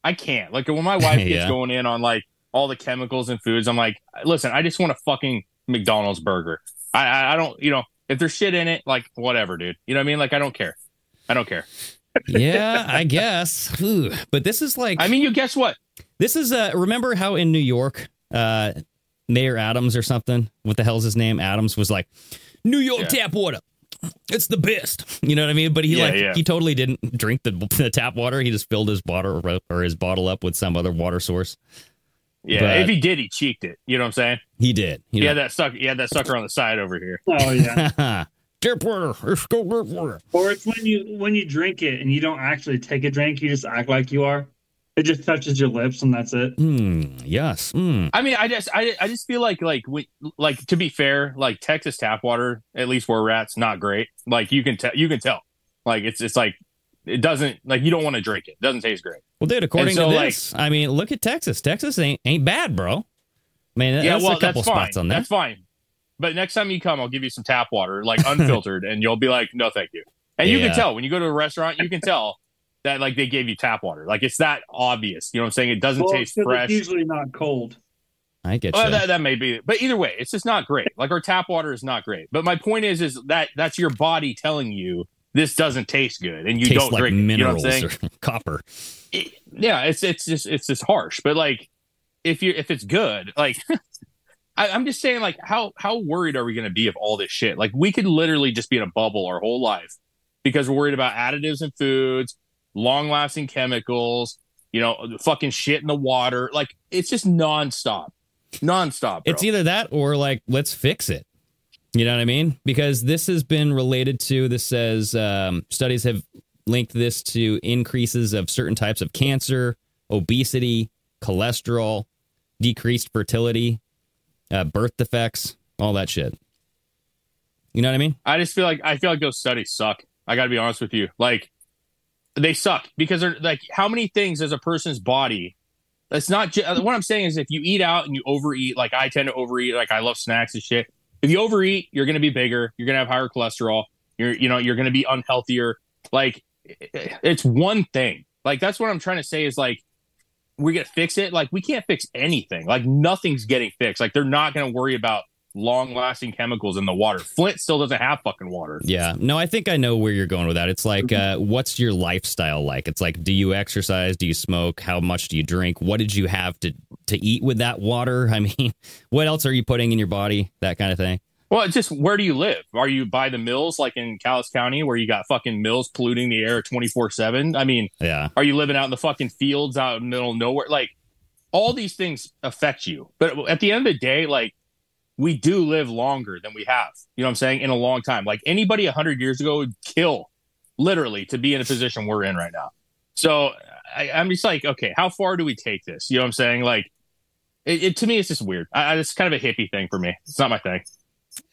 I can't. Like when my wife gets Yeah. going in on like all the chemicals and foods, I'm like, listen, I just want a fucking McDonald's burger. I, I, I don't, you know, if there's shit in it, like whatever, dude. You know what I mean? Like I don't care. I don't care. yeah, I guess. Ooh, But this is like I mean, you guess what? This is uh remember how in New York, uh Mayor Adams or something, what the hell's his name? Adams was like, New York Yeah. tap water. It's the best. You know what I mean? But he Yeah, like yeah. he totally didn't drink the, the tap water. He just filled his bottle or his bottle up with some other water source. Yeah, But- if he did, he cheeked it. You know what I'm saying? He did. He had that sucker. He had that sucker on the side over here. Oh yeah. Tap water. Let's go get water. Or it's when you when you drink it and you don't actually take a drink, you just act like you are. It just touches your lips and that's it. Hmm. Yes. Hmm. I mean, I just, I, I just feel like, like, we, like to be fair, like Texas tap water, at least where we're at's not great. Like you can tell, you can tell, like it's, it's like it doesn't, like you don't want to drink it. It doesn't taste great. Well, dude, according so, to like- this, I mean, look at Texas. Texas ain't ain't bad, bro. Man, yeah, that's well, a couple that's fine. on there. That's fine. But next time you come, I'll give you some tap water, like unfiltered, and you'll be like, no, thank you. And you can tell when you go to a restaurant, you can tell that like they gave you tap water. Like it's that obvious. You know what I'm saying? It doesn't Well, taste 'cause fresh. it's usually not cold. I get Well, that, that may be, but either way, it's just not great. Like our tap water is not great. But my point is, is that that's your body telling you this doesn't taste good, and you Tastes don't like drink. it. You know minerals what I'm or copper. It- yeah, it's it's just it's just harsh. But like, if you if it's good, like. I, I'm just saying, like, how how worried are we going to be of all this shit? Like, we could literally just be in a bubble our whole life because we're worried about additives and foods, long lasting chemicals, you know, fucking shit in the water. Like, it's just nonstop, nonstop. Bro. It's either that or like let's fix it. You know what I mean? Because this has been related to. This says um, studies have linked this to increases of certain types of cancer, obesity, cholesterol, decreased fertility, uh, birth defects, all that shit. You know what I mean? I just feel like I feel like those studies suck. I got to be honest with you. Like they suck because they're like how many things as a person's body. That's not ju- what I'm saying is if you eat out and you overeat, like I tend to overeat, like I love snacks and shit. If you overeat, you're to be bigger. You're to have higher cholesterol. You're you know you're to be unhealthier. Like it's one thing. Like that's what I'm trying to say is like we're to fix it. Like we can't fix anything. Like nothing's getting fixed. Like they're not to worry about long lasting chemicals in the water. Flint still doesn't have fucking water. Yeah. No, I think I know where you're going with that. It's like, uh, what's your lifestyle like? It's like, do you exercise? Do you smoke? How much do you drink? What did you have to to eat with that water? I mean, what else are you putting in your body? That kind of thing. Well, it's just where do you live? Are you by the mills like in Calais County where you got fucking mills polluting the air 24 7? I mean, Yeah. are you living out in the fucking fields out in the middle of nowhere? Like all these things affect you. But at the end of the day, like we do live longer than we have, you know what I'm saying, in a long time. Like anybody 100 years ago would kill literally to be in a position we're in right now. So I, I'm just like, okay, how far do we take this? You know what I'm saying? Like, it, it to me, it's just weird. I, it's kind of a hippie thing for me. It's not my thing.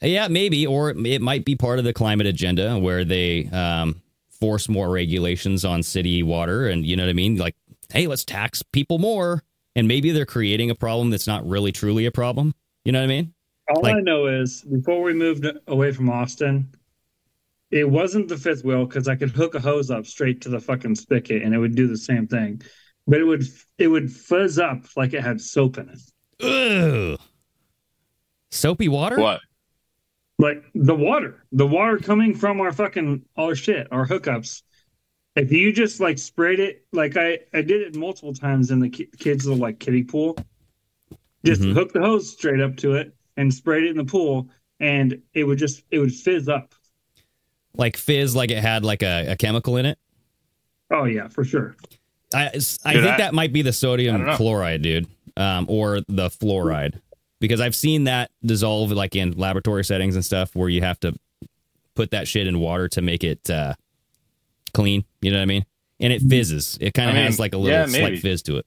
Yeah, maybe, or it might be part of the climate agenda where they um, force more regulations on city water, and you know what I mean. Like, hey, let's tax people more, and maybe they're creating a problem that's not really truly a problem. You know what I mean? All Like- I know is before we moved away from Austin, it wasn't the fifth wheel because I could hook a hose up straight to the fucking spigot and it would do the same thing, but it would it would fuzz up like it had soap in it. Ugh. Soapy water. What? Like the water, the water coming from our fucking our shit, our hookups. If you just like sprayed it, like I I did it multiple times in the ki- kids' little like kiddie pool, just Mhm. hook the hose straight up to it and sprayed it in the pool, and it would just it would fizz up. Like fizz, like it had like a, a chemical in it. Oh yeah, for sure. I, I Dude, think I- that might be the sodium chloride, dude, um, or the fluoride, because I've seen that dissolve like in laboratory settings and stuff where you have to put that shit in water to make it uh, clean. You know what I mean? And it fizzes. It kind I of mean, has like a little yeah, slight fizz to it.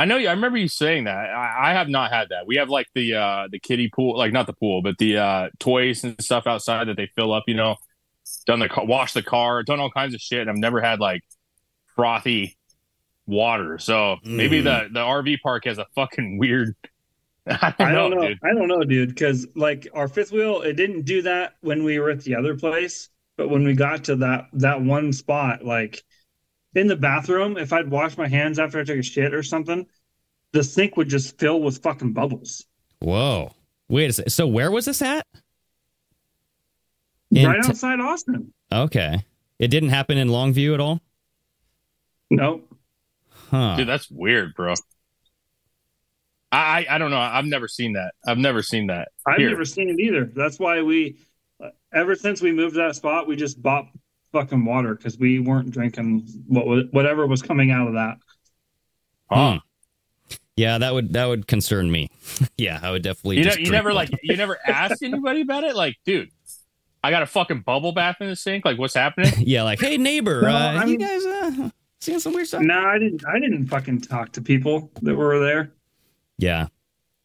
I know you. I remember you saying that. I, I have not had that. We have like the uh the kiddie pool, like not the pool, but the uh toys and stuff outside that they fill up. You know, done the wash the car, done all kinds of shit. And I've never had like frothy water. So maybe Mm. the the RV park has a fucking weird. I don't, I don't know, know. I don't know, dude. Because like our fifth wheel, it didn't do that when we were at the other place. But when we got to that that one spot, like in the bathroom, if I'd wash my hands after I took a shit or something, the sink would just fill with fucking bubbles. Whoa! Wait a second. So where was this at? In right Te- outside Austin. okay. It didn't happen in Longview at all. Nope. Huh? Dude, that's weird, bro. I, I I don't know. I've never seen that. I've never seen that. I've Here. never seen it either. That's why we, uh, ever since we moved to that spot, we just bought fucking water because we weren't drinking what was, whatever was coming out of that. Huh. Hmm. Yeah, that would that would concern me. yeah, I would definitely. You know, you never like you never asked anybody about it. Like, dude, I got a fucking bubble bath in the sink. Like, what's happening? Yeah, like, hey neighbor, No, uh, you guys uh, seeing some weird stuff? No, I didn't. I didn't fucking talk to people that were there. Yeah,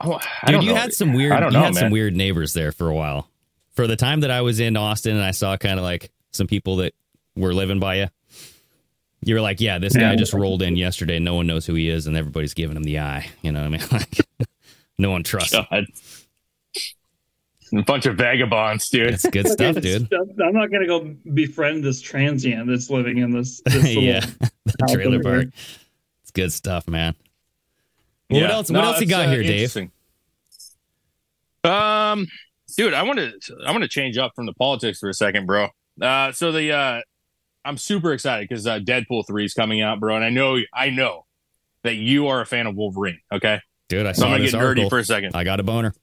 Oh, I dude, you know. had some weird. I don't you know, had some weird neighbors there for a while. For the time that I was in Austin, and I saw kind of like some people that were living by you. You were like, yeah, this guy just rolled in yesterday. No one knows who he is, and everybody's giving him the eye. You know what I mean? Like, no one trusts him. A bunch of vagabonds, dude. It's good stuff, dude. I'm not gonna go befriend this transient that's living in this. this yeah, the trailer park. It's good stuff, man. Well, What Yeah. else? What else you got uh, here, Dave? Um, dude, I want to I want to change up from the politics for a second, bro. Uh, so the uh, I'm super excited because uh, Deadpool three is coming out, bro, and I know I know that you are a fan of Wolverine. Okay, Dude, I so saw I'm gonna this get nerdy for a second. I got a boner.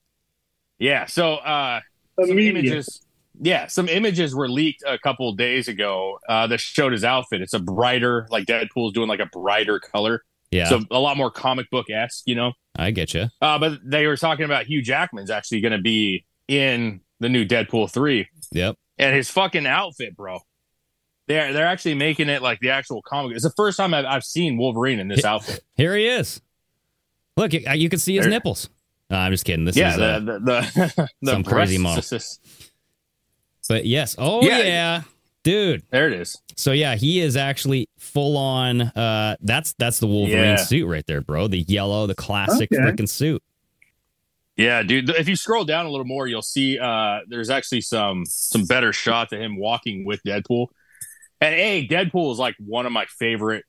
Yeah, so uh, some images. Yeah, some images were leaked a couple of days ago uh, that showed his outfit. It's a brighter, like Deadpool's doing like a brighter color, Yeah, so a lot more comic book esque, you know. I get you. Uh, but they were talking about Hugh Jackman's actually going to be in the new Deadpool three, Yep. And his fucking outfit, bro. They're they're actually making it like the actual comic. It's the first time I've, I've seen Wolverine in this outfit. Here he is. Look, you, you can see his There- nipples. No, I'm just kidding. This yeah, is, uh, the the, the, the some crazy breasts- model. but yes. Oh Yeah. yeah. dude. There it is. So yeah, he is actually full on. Uh, that's that's the Wolverine Yeah. suit right there, bro. The yellow, the classic Okay. freaking suit. Yeah, dude. If you scroll down a little more, you'll see uh, there's actually some some better shots of him walking with Deadpool. And a Deadpool is like one of my favorite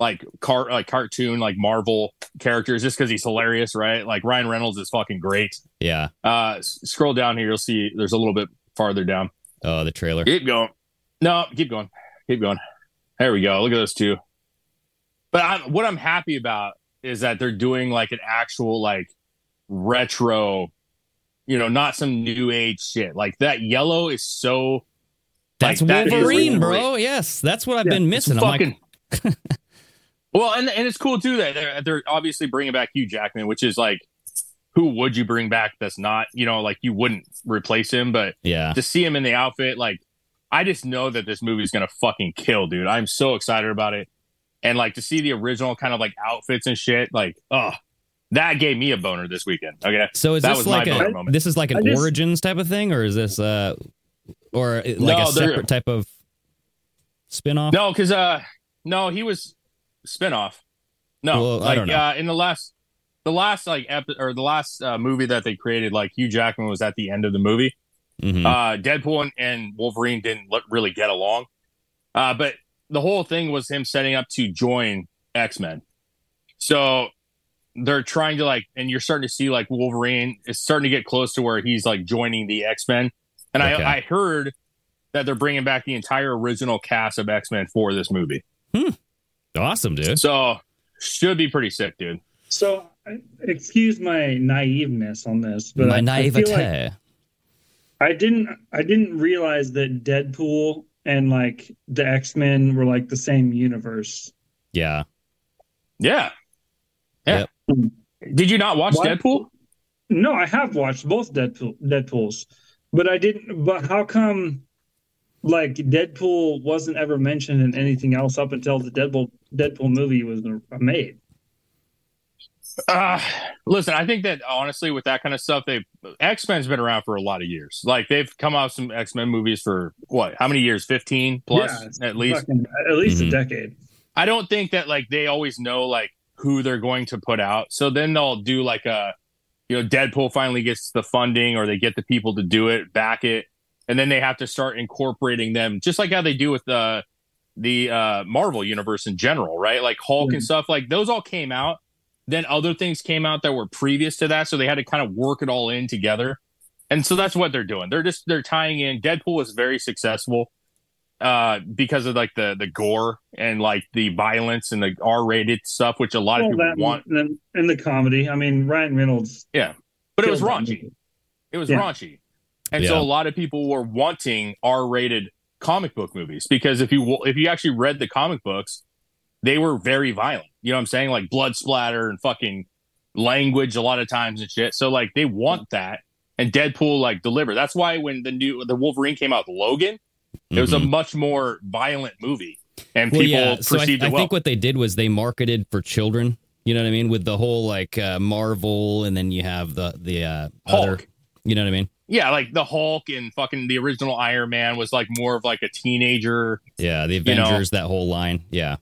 like car like cartoon like Marvel characters just because he's hilarious, right? Like Ryan Reynolds is fucking great. Yeah. Uh, s- scroll down here, you'll see there's a little bit farther down. Oh, the trailer. Keep going. No, keep going. Keep going. There we go. Look at those two. But I'm, what I'm happy about is that they're doing like an actual like retro, you know, not some new age shit. Like that yellow is so. That's like, Wolverine, bro. Yes, that's what I've Yeah, been missing. I'm like, fucking. well, and and it's cool too that they're they're obviously bringing back Hugh Jackman, which is like, who would you bring back? That's not you know like you wouldn't replace him, but yeah, to see him in the outfit, like I just know that this movie is gonna fucking kill, dude. I'm so excited about it. And like to see the original kind of like outfits and shit, like, oh, that gave me a boner this weekend. Okay. So is That this was like a moment. this is like an just- origins type of thing, or is this uh, or like No, a separate type of spin-off? No, because uh no, he was spinoff. No, Well, I like don't know. uh in the last the last like epi- or the last uh, movie that they created, like Hugh Jackman was at the end of the movie. Mhm. Uh, Deadpool and, and Wolverine didn't let, really get along. Uh, but the whole thing was him setting up to join X Men. So they're trying to like, and you're starting to see like Wolverine is starting to get close to where he's like joining the X Men. And Okay. I, I heard that they're bringing back the entire original cast of X Men for this movie. Hmm. awesome, dude. So should be pretty sick, dude. So, excuse my naiveness on this, but My I, I naivete. like I didn't. I didn't realize that Deadpool and like the X Men were like the same universe. yeah. Yeah. Yeah. Did you not watch What? Deadpool? No, I have watched both Deadpool Deadpools, but I didn't. But how come, like Deadpool wasn't ever mentioned in anything else up until the Deadpool Deadpool movie was made? Uh, listen, I think that honestly, with that kind of stuff, they X Men's been around for a lot of years. Like they've come out some X Men movies for what? How many years? Fifteen plus, Yeah, at least. fucking- at least Mhm. a decade. I don't think that like they always know like who they're going to put out. So then they'll do like a, you know, Deadpool finally gets the funding or they get the people to do it, back it, and then they have to start incorporating them, just like how they do with the the uh, Marvel universe in general, right? Like Hulk and stuff. Like those all came out. Then other things came out that were previous to that, so they had to kind of work it all in together. And so that's what they're doing. They're just they're tying in. Deadpool was very successful uh because of like the the gore and like the violence and the r-rated stuff which a lot of people that want and then in the comedy. I mean, Ryan Reynolds. yeah but it was raunchy movie. it was Yeah. raunchy and so a lot of people were wanting r-rated comic book movies because if you if you actually read the comic books they were very violent you know what i'm saying like blood splatter and fucking language a lot of times and shit so like they want that and Deadpool like delivered. That's why when the new the Wolverine came out, Logan, it was a Mhm. much more violent movie, and Well, people yeah. So perceived I it well. I think what they did was they marketed for children. You know what I mean? With the whole like uh, Marvel, and then you have the the uh, Hulk. other. You know what I mean? yeah, like the Hulk and fucking the original Iron Man was like more of like a teenager. Yeah, the You know. Avengers, that whole line. Yeah,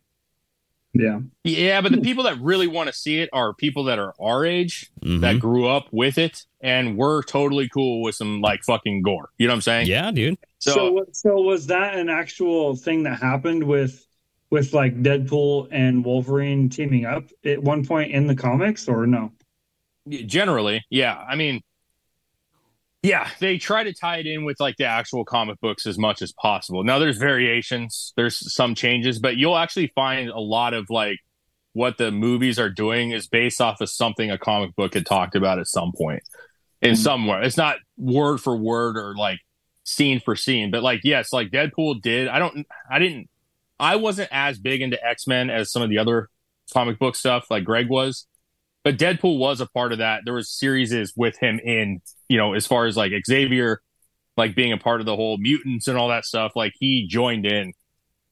Yeah. Yeah, but the people that really want to see it are people that are our age Mhm. that grew up with it, and we're totally cool with some like fucking gore. You know what I'm saying? yeah, dude. So, So, so, was that an actual thing that happened with with like Deadpool and Wolverine teaming up at one point in the comics, or no? generally, yeah. I mean, yeah, they try to tie it in with like the actual comic books as much as possible. Now, there's variations, there's some changes, but you'll actually find a lot of like what the movies are doing is based off of something a comic book had talked about at some point in mm-hmm. somewhere. It's not word for word or like scene for scene, but like yes, like Deadpool did. I don't, I didn't, I wasn't as big into X Men as some of the other comic book stuff like Greg was but Deadpool was a part of that. There was series with him in, you know, as far as like Xavier, like being a part of the whole mutants and all that stuff. Like he joined in,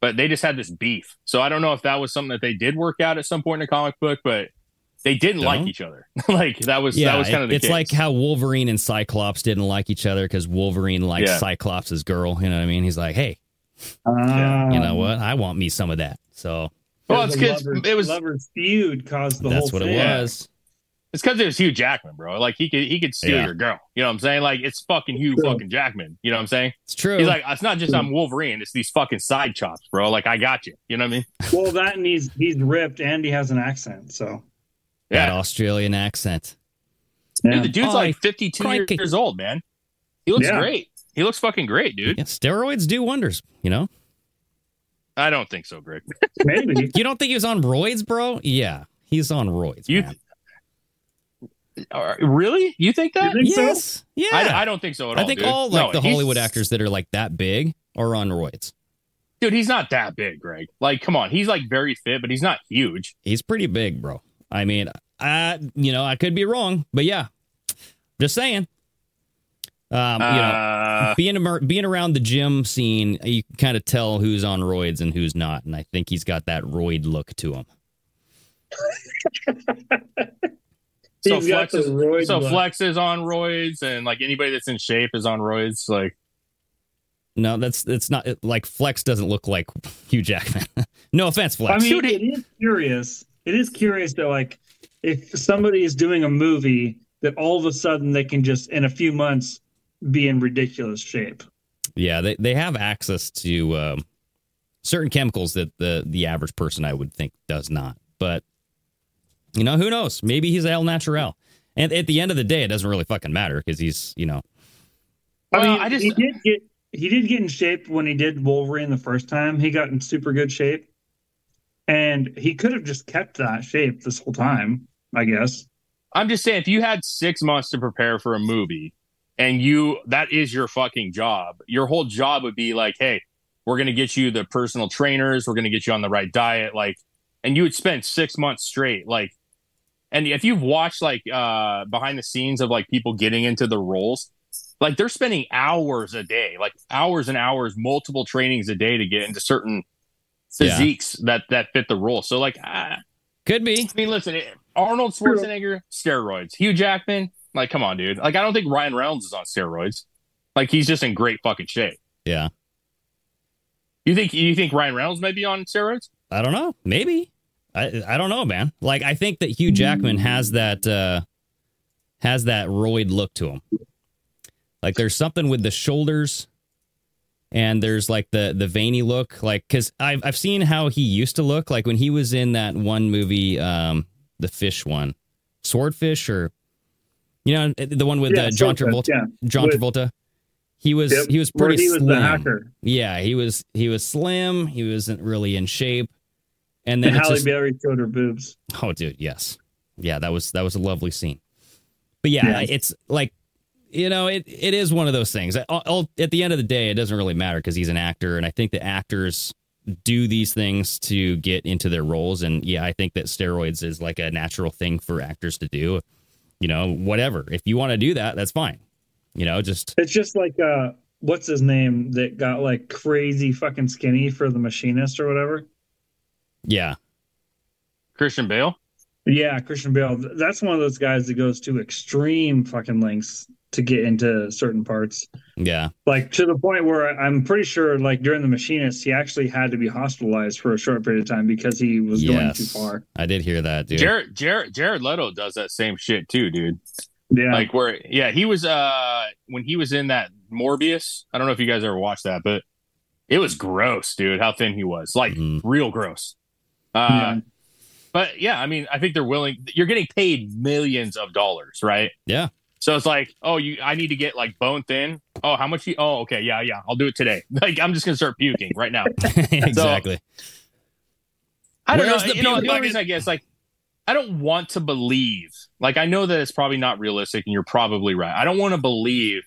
but they just had this beef. So I don't know if that was something that they did work out at some point in the comic book, but they didn't No. like each other. like that was Yeah, that was kind of it- the it's case. like how Wolverine and Cyclops didn't like each other because Wolverine likes Yeah. Cyclops' girl. You know what I mean? He's like, hey, Uh, you know what? I want me some of that. So well, it's the because it was lovers feud caused the that's whole what thing. it was. It's because it was Hugh Jackman, bro. Like he could he could steal Yeah. your girl. You know what I'm saying? Like it's fucking Hugh True. fucking Jackman. You know what I'm saying? It's true. He's like, it's not just I'm Wolverine. It's these fucking side chops, bro. Like I got you. You know what I mean? Well, that and he's he's ripped and he has an accent, so that Yeah. Australian accent. Dude, yeah. the dude's Oh, like 52 crikey. years old, man. He looks Yeah. great. He looks fucking great, dude. Yeah, steroids do wonders. You know? I don't think so, Greg. maybe. You don't think he was on roids, bro? Yeah, he's on roids. You man. Uh, really? You think that? You think so? yes. Yeah. I, I don't think so at all. I think dude. all like No, the Hollywood actors that are like that big are on roids. dude. He's not that big, Greg. Like, come on. He's like very fit, but he's not huge. He's pretty big, bro. I mean, I you know I could be wrong, but yeah, just saying. Um, you know, Uh, being being around the gym scene, you can kind of tell who's on roids and who's not, and I think he's got that roid look to him. so Flex is so look. Flex is on roids, and like anybody that's in shape is on roids. Like, No, that's it's not like Flex doesn't look like Hugh Jackman. no offense, flex. I Flex. mean, it is curious. It is curious that like if somebody is doing a movie that all of a sudden they can just in a few months be in ridiculous shape. Yeah, they, they have access to um, certain chemicals that the the average person I would think does not. But you know, who knows? Maybe he's El Natural. And at the end of the day, it doesn't really fucking matter because he's you know I Well, mean, I just- he did get he did get in shape when he did Wolverine the first time. He got in super good shape, and he could have just kept that shape this whole time. I guess. I'm just saying, if you had six months to prepare for a movie, and you that is your fucking job, your whole job would be like, hey, we're gonna get you the personal trainers, we're gonna get you on the right diet, like, and you would spend six months straight, like. And if you've watched like uh behind the scenes of like people getting into the roles, like they're spending hours a day, like hours and hours, multiple trainings a day to get into certain Yeah. physiques that that fit the role. So like, I, could be. I mean, listen, it- Arnold Schwarzenegger, steroids. Hugh Jackman, like, come on, dude. Like, I don't think Ryan Reynolds is on steroids. Like, he's just in great fucking shape. Yeah, You think you think Ryan Reynolds may be on steroids? I don't know. Maybe I I don't know, man. Like I think that Hugh Jackman has that uh has that roid look to him. Like there's something with the shoulders and there's like the the veiny look like cuz I've I've seen how he used to look like when he was in that one movie um the fish one. Swordfish or you know the one with Yeah, uh, John Travolta. yeah. John Travolta. He was Yep, he was where pretty he was slim. the hacker. Yeah, he was he was slim. He wasn't really in shape. And And then it's Halle just, Berry showed her boobs. oh, dude, yes, yeah, that was that was a lovely scene. But yeah, Yeah. it's like you know, it it is one of those things. I'll, I'll- at the end of the day, it doesn't really matter because he's an actor, and I think the actors do these things to get into their roles. And yeah, I think that steroids is like a natural thing for actors to do. You know, whatever. If you want to do that, that's fine. You know, just It's just like uh, what's his name that got like crazy fucking skinny for the machinist or whatever. Yeah, Christian Bale. Yeah, Christian Bale. That's one of those guys that goes to extreme fucking lengths to get into certain parts. yeah. Like to the point where I'm pretty sure, like during the machinist, he actually had to be hospitalized for a short period of time because he was going too far. I did hear that, dude. Jared Jared Jared Leto does that same shit too, dude. Yeah, Like where yeah, he was uh when he was in that Morbius. I don't know if you guys ever watched that, but it was gross, dude, how thin he was. Like Mhm. real gross. Uh Yeah. but yeah, I mean, I think they're willing you're getting paid millions of dollars, right? Yeah. So it's like, oh, you I need to get like bone thin. Oh, how much you oh okay, yeah, yeah, I'll do it today. Like I'm just gonna start puking right now. exactly. I don't Where's know. the you know, the only reason I guess like I don't want to believe. Like I know that it's probably not realistic, and you're probably right. I don't want to believe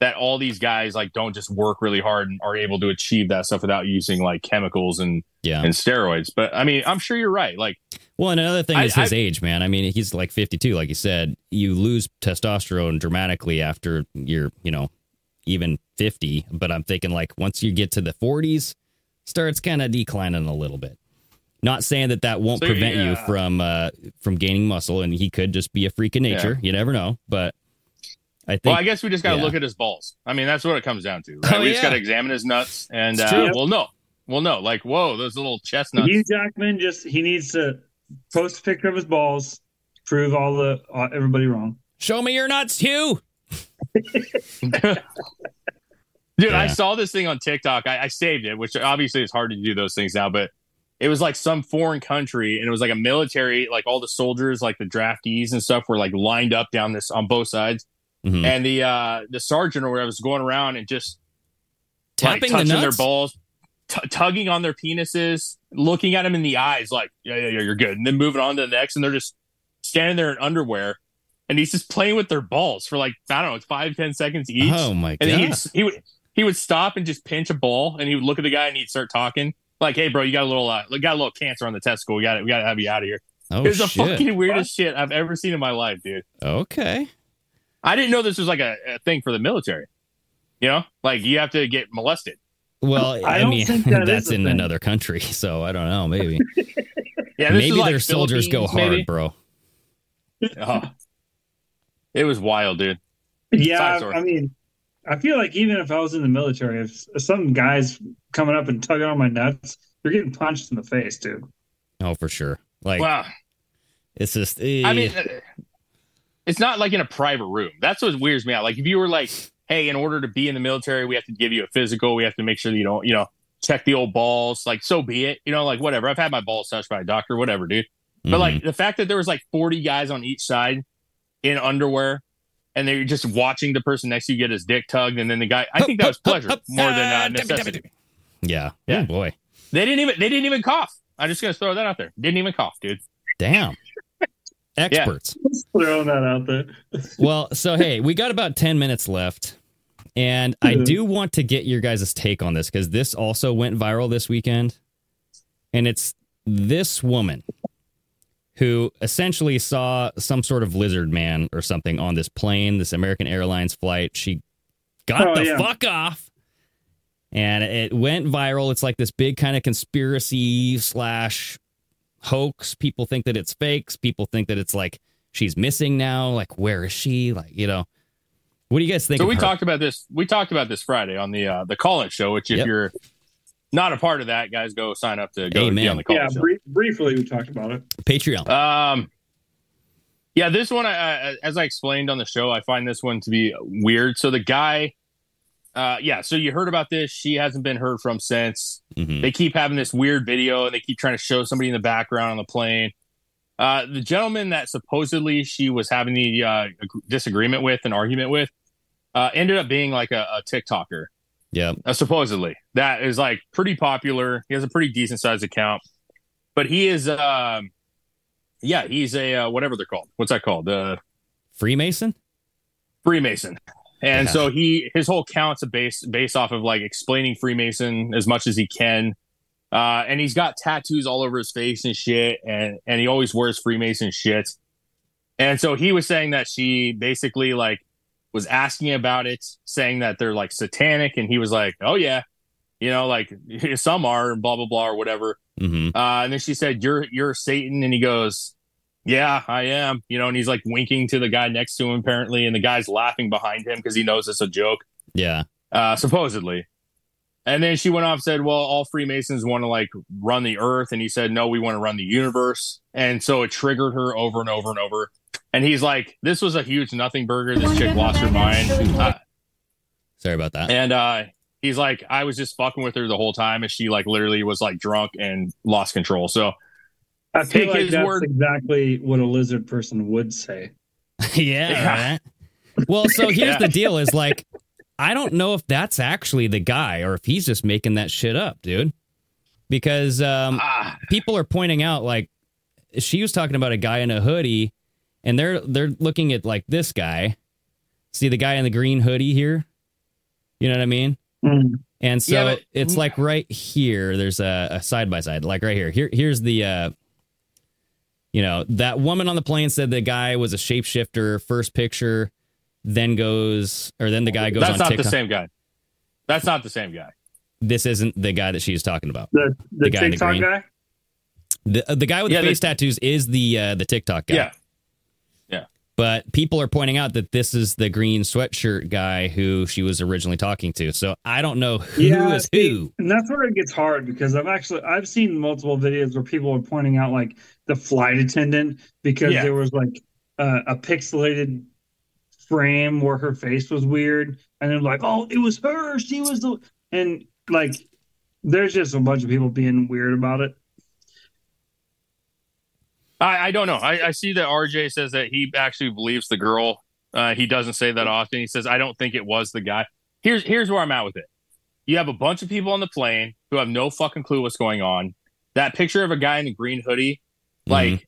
that all these guys like don't just work really hard and are able to achieve that stuff without using like chemicals and yeah. and steroids. But I mean, I'm sure you're right. Like Well, and another thing I- is his I- age, man. I mean, he's like 52, like you said. You lose testosterone dramatically after you're, you know, even 50. But I'm thinking like once you get to the 40s, starts kind of declining a little bit. Not saying that that won't So, prevent you from uh from gaining muscle, and he could just be a freak of nature. You never know, but I think well, I guess we just got to yeah. look at his balls. I mean, that's what it comes down to. Right? Oh, we just got to examine his nuts, and It's uh, true. we'll know. We'll know. Like, whoa, those little chestnuts. Hugh Jackman just he needs to post a picture of his balls, prove all the uh, everybody wrong. show me your nuts, Hugh. Dude, I saw this thing on TikTok. I, I saved it, which obviously is hard to do those things now, but it was like some foreign country and it was like a military, like all the soldiers, like the draftees and stuff were like lined up down this on both sides. Mhm. And the uh the sergeant or whatever was going around and just like Tapping the touching their balls, t- tugging on their penises, looking at them in the eyes, like, yeah, yeah, yeah, you're good. And then moving on to the next, and they're just standing there in underwear. And he's just playing with their balls for like, I don't know, five, ten seconds each. Oh my god! And he'd, he would he would stop and just pinch a ball, and he would look at the guy and he'd start talking like, "Hey, bro, you got a little uh, got a little cancer on the testicle. We got it. we got to have you out of here." Oh it was the fucking weirdest shit I've ever seen in my life, dude. Okay. I didn't know this was like a, a thing for the military. You know, like you have to get molested. Well, I I, don't mean, think that is in thing. another country, so I don't know. Maybe, Yeah, this maybe is like their soldiers go hard, maybe. bro. Oh. It was wild, dude. Yeah, Sorry, sorry. I mean, I feel like even if I was in the military, if some guys coming up and tugging on my nuts, you're getting punched in the face, dude. Oh, for sure. Like Wow. it's just. I eh. mean, uh, it's not like in a private room. That's what weirds me out. Like if you were like, hey, in order to be in the military, we have to give you a physical. We have to make sure that you don't, you know, check the old balls. Like so be it. You know, like whatever. I've had my balls touched by a doctor, whatever, dude. But mhm. like the fact that there was like 40 guys on each side in underwear and they're just watching the person next to you get his dick tugged and then the guy I think that was pleasure more than uh, necessity. yeah, Yeah. Oh boy, They didn't even they didn't even cough. I'm just gonna throw that out there. Didn't even cough, dude. damn. Experts. Just throwing that out there. well, so hey, we got about 10 minutes left. And I do want to get your guys' take on this because this also went viral this weekend. And it's this woman who essentially saw some sort of lizard man or something on this plane, this American Airlines flight. She got Oh, the yeah. fuck off. And it went viral. It's like this big kind of conspiracy slash hoax. People think that it's fakes. People think that it's like she's missing now. Like, where is she? Like, you know, what do you guys think? So we talked about this. We talked about this Friday on the uh, the call in show. Which if Yep. you're not a part of that, guys, go sign up to go be Amen. on the call yeah, show. brief, briefly we talked about it. Patreon. Um, yeah, this one, I, I, as I explained on the show, I find this one to be weird. So the guy, uh, yeah, so you heard about this. She hasn't been heard from since. Mhm. They keep having this weird video, and they keep trying to show somebody in the background on the plane. Uh, the gentleman that supposedly she was having the uh, disagreement with, an argument with, uh, ended up being like a, a TikToker. Yeah. Uh, supposedly, that is like pretty popular. He has a pretty decent sized account, but he is, um, yeah, he's a uh, whatever they're called. What's that called? Uh, Freemason? Freemason. And Yeah. so he his whole count's a base based off of like explaining Freemason as much as he can. Uh, and he's got tattoos all over his face and shit, and and he always wears Freemason shit. And so he was saying that she basically like was asking about it, saying that they're like satanic, and he was like, "Oh yeah, you know, like some are, and blah blah blah, or whatever." hmm Uh, and then she said, "You're you're Satan," and he goes, "Yeah, I am." You know, and he's like winking to the guy next to him apparently, and the guy's laughing behind him because he knows it's a joke, Yeah. uh, supposedly. And then she went off and said, "Well, all Freemasons want to like run the earth," and he said, "No, we want to run the universe." And so it triggered her over and over and over. And he's like, "This was a huge nothing burger. This chick lost her mind." Uh, Sorry about that. and uh he's like i was just fucking with her the whole time and she like literally was like drunk and lost control so I feel Take like his that's word. exactly what a lizard person would say. yeah. Yeah. right? Well, so here's Yeah. the deal: is like, I don't know if that's actually the guy or if he's just making that shit up, dude. Because um, ah, people are pointing out, like, she was talking about a guy in a hoodie, and they're they're looking at like this guy. See the guy in the green hoodie here. You know what I mean? Mm. And so Yeah, but- it's like right here. There's a, a side by side, like right here. Here, here's the. uh You know that woman on the plane said the guy was a shapeshifter. First picture, then goes, or then the guy goes that's on not TikTok. the same guy that's not the same guy This isn't the guy that she was talking about. The the, The guy in the TikTok green. guy. The uh, the guy with Yeah, the the- face tattoos is the uh, the TikTok guy. yeah Yeah. But people are pointing out that this is the green sweatshirt guy who she was originally talking to. So I don't know who is Yeah, see, who. And that's where it gets hard because I've actually I've seen multiple videos where people are pointing out like the flight attendant because Yeah. there was like uh, a pixelated frame where her face was weird, and they're like, "Oh, it was her. She was the," and like, there's just a bunch of people being weird about it. i, I don't know. I, I see that rj says that he actually believes the girl. Uh, he doesn't say that often. He says i don't think it was the guy. Here's here's where i'm at with it. You have a bunch of people on the plane who have no fucking clue what's going on. That picture of a guy in the green hoodie like Mhm.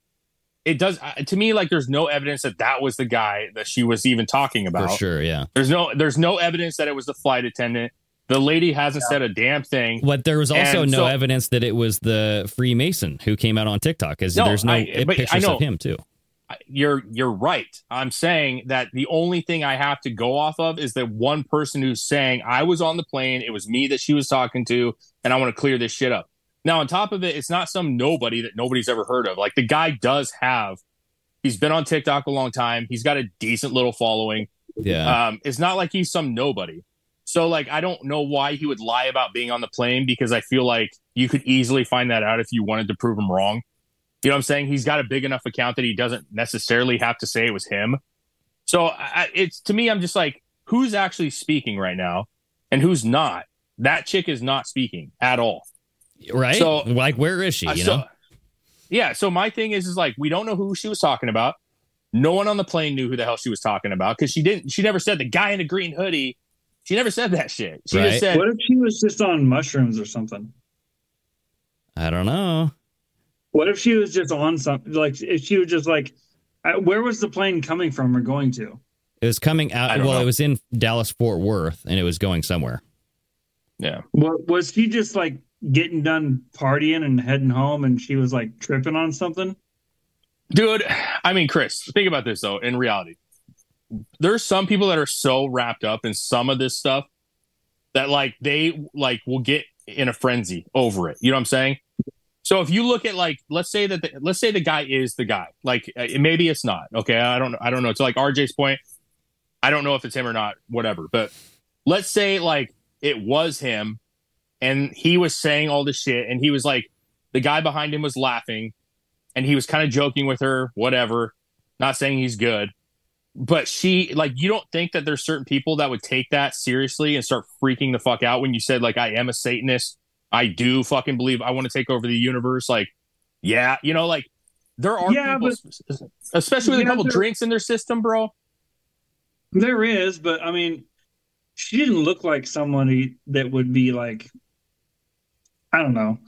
it does uh, to me like there's no evidence that that was the guy that she was even talking about. for sure, yeah. there's no there's no evidence that it was the flight attendant the lady hasn't said a damn thing But there was also And no so- evidence that it was the Freemason who came out on TikTok because No, there's no I- it- but I pictures know. of him too. you're you're right i'm saying that the only thing i have to go off of is that one person who's saying i was on the plane it was me that she was talking to and i want to clear this shit up now on top of it it's not some nobody that nobody's ever heard of like the guy does have he's been on tiktok a long time he's got a decent little following Yeah. um, it's not like he's some nobody. So like I don't know why he would lie about being on the plane because I feel like you could easily find that out if you wanted to prove him wrong. You know what I'm saying? He's got a big enough account that he doesn't necessarily have to say it was him. So I, it's to me, I'm just like, who's actually speaking right now, and who's not? That chick is not speaking at all. Right? so- like, where is she? Uh, You so- know? Yeah. So my thing is, is like we don't know who she was talking about. No one on the plane knew who the hell she was talking about because she didn't. She never said the guy in the green hoodie. She never said that shit. She Right. just said, What if she was just on mushrooms or something? I don't know. What if she was just on something? Like if she was just like, uh, where was the plane coming from or going to? It was coming out. Well, know. it was in Dallas Fort Worth, and it was going somewhere. "Yeah, What was she just like getting done partying and heading home, and she was like tripping on something? dude." I mean, Chris, think about this though. In reality, there's some people that are so wrapped up in some of this stuff that like they like will get in a frenzy over it. You know what I'm saying? So if you look at like, let's say that the, let's say the guy is the guy. Like uh, maybe it's not. Okay, I don't I don't know. To like RJ's point, I don't know if it's him or not. Whatever. But let's say like it was him, and he was saying all this shit, and he was like, the guy behind him was laughing, and he was kind of joking with her. Whatever. Not saying he's good. But she like you don't think that there's certain people that would take that seriously and start freaking the fuck out when you said like I am a Satanist. I do fucking believe I want to take over the universe. Like, yeah, you know, like there are Yeah, people, especially with a couple there- drinks in their system, bro. There is, but I mean, she didn't look like somebody that would be like, I don't know.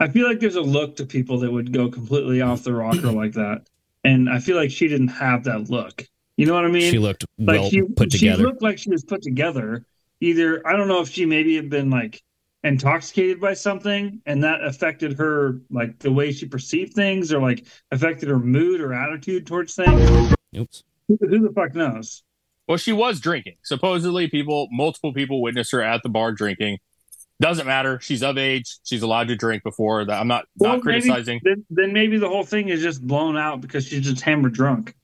I feel like there's a look to people that would go completely off the rocker like that, and I feel like she didn't have that look. You know what I mean? she looked like well she, put she together. She looked like she was put together. Either I don't know if she maybe had been like intoxicated by something, and that affected her like the way she perceived things, or like affected her mood or attitude towards things. Oops. Who, who the fuck knows? Well, she was drinking. Supposedly, people, multiple people witnessed her at the bar drinking. Doesn't matter. She's of age. She's allowed to drink before that. I'm not Well, not maybe- criticizing. then, then maybe the whole thing is just blown out because she's just hammered drunk.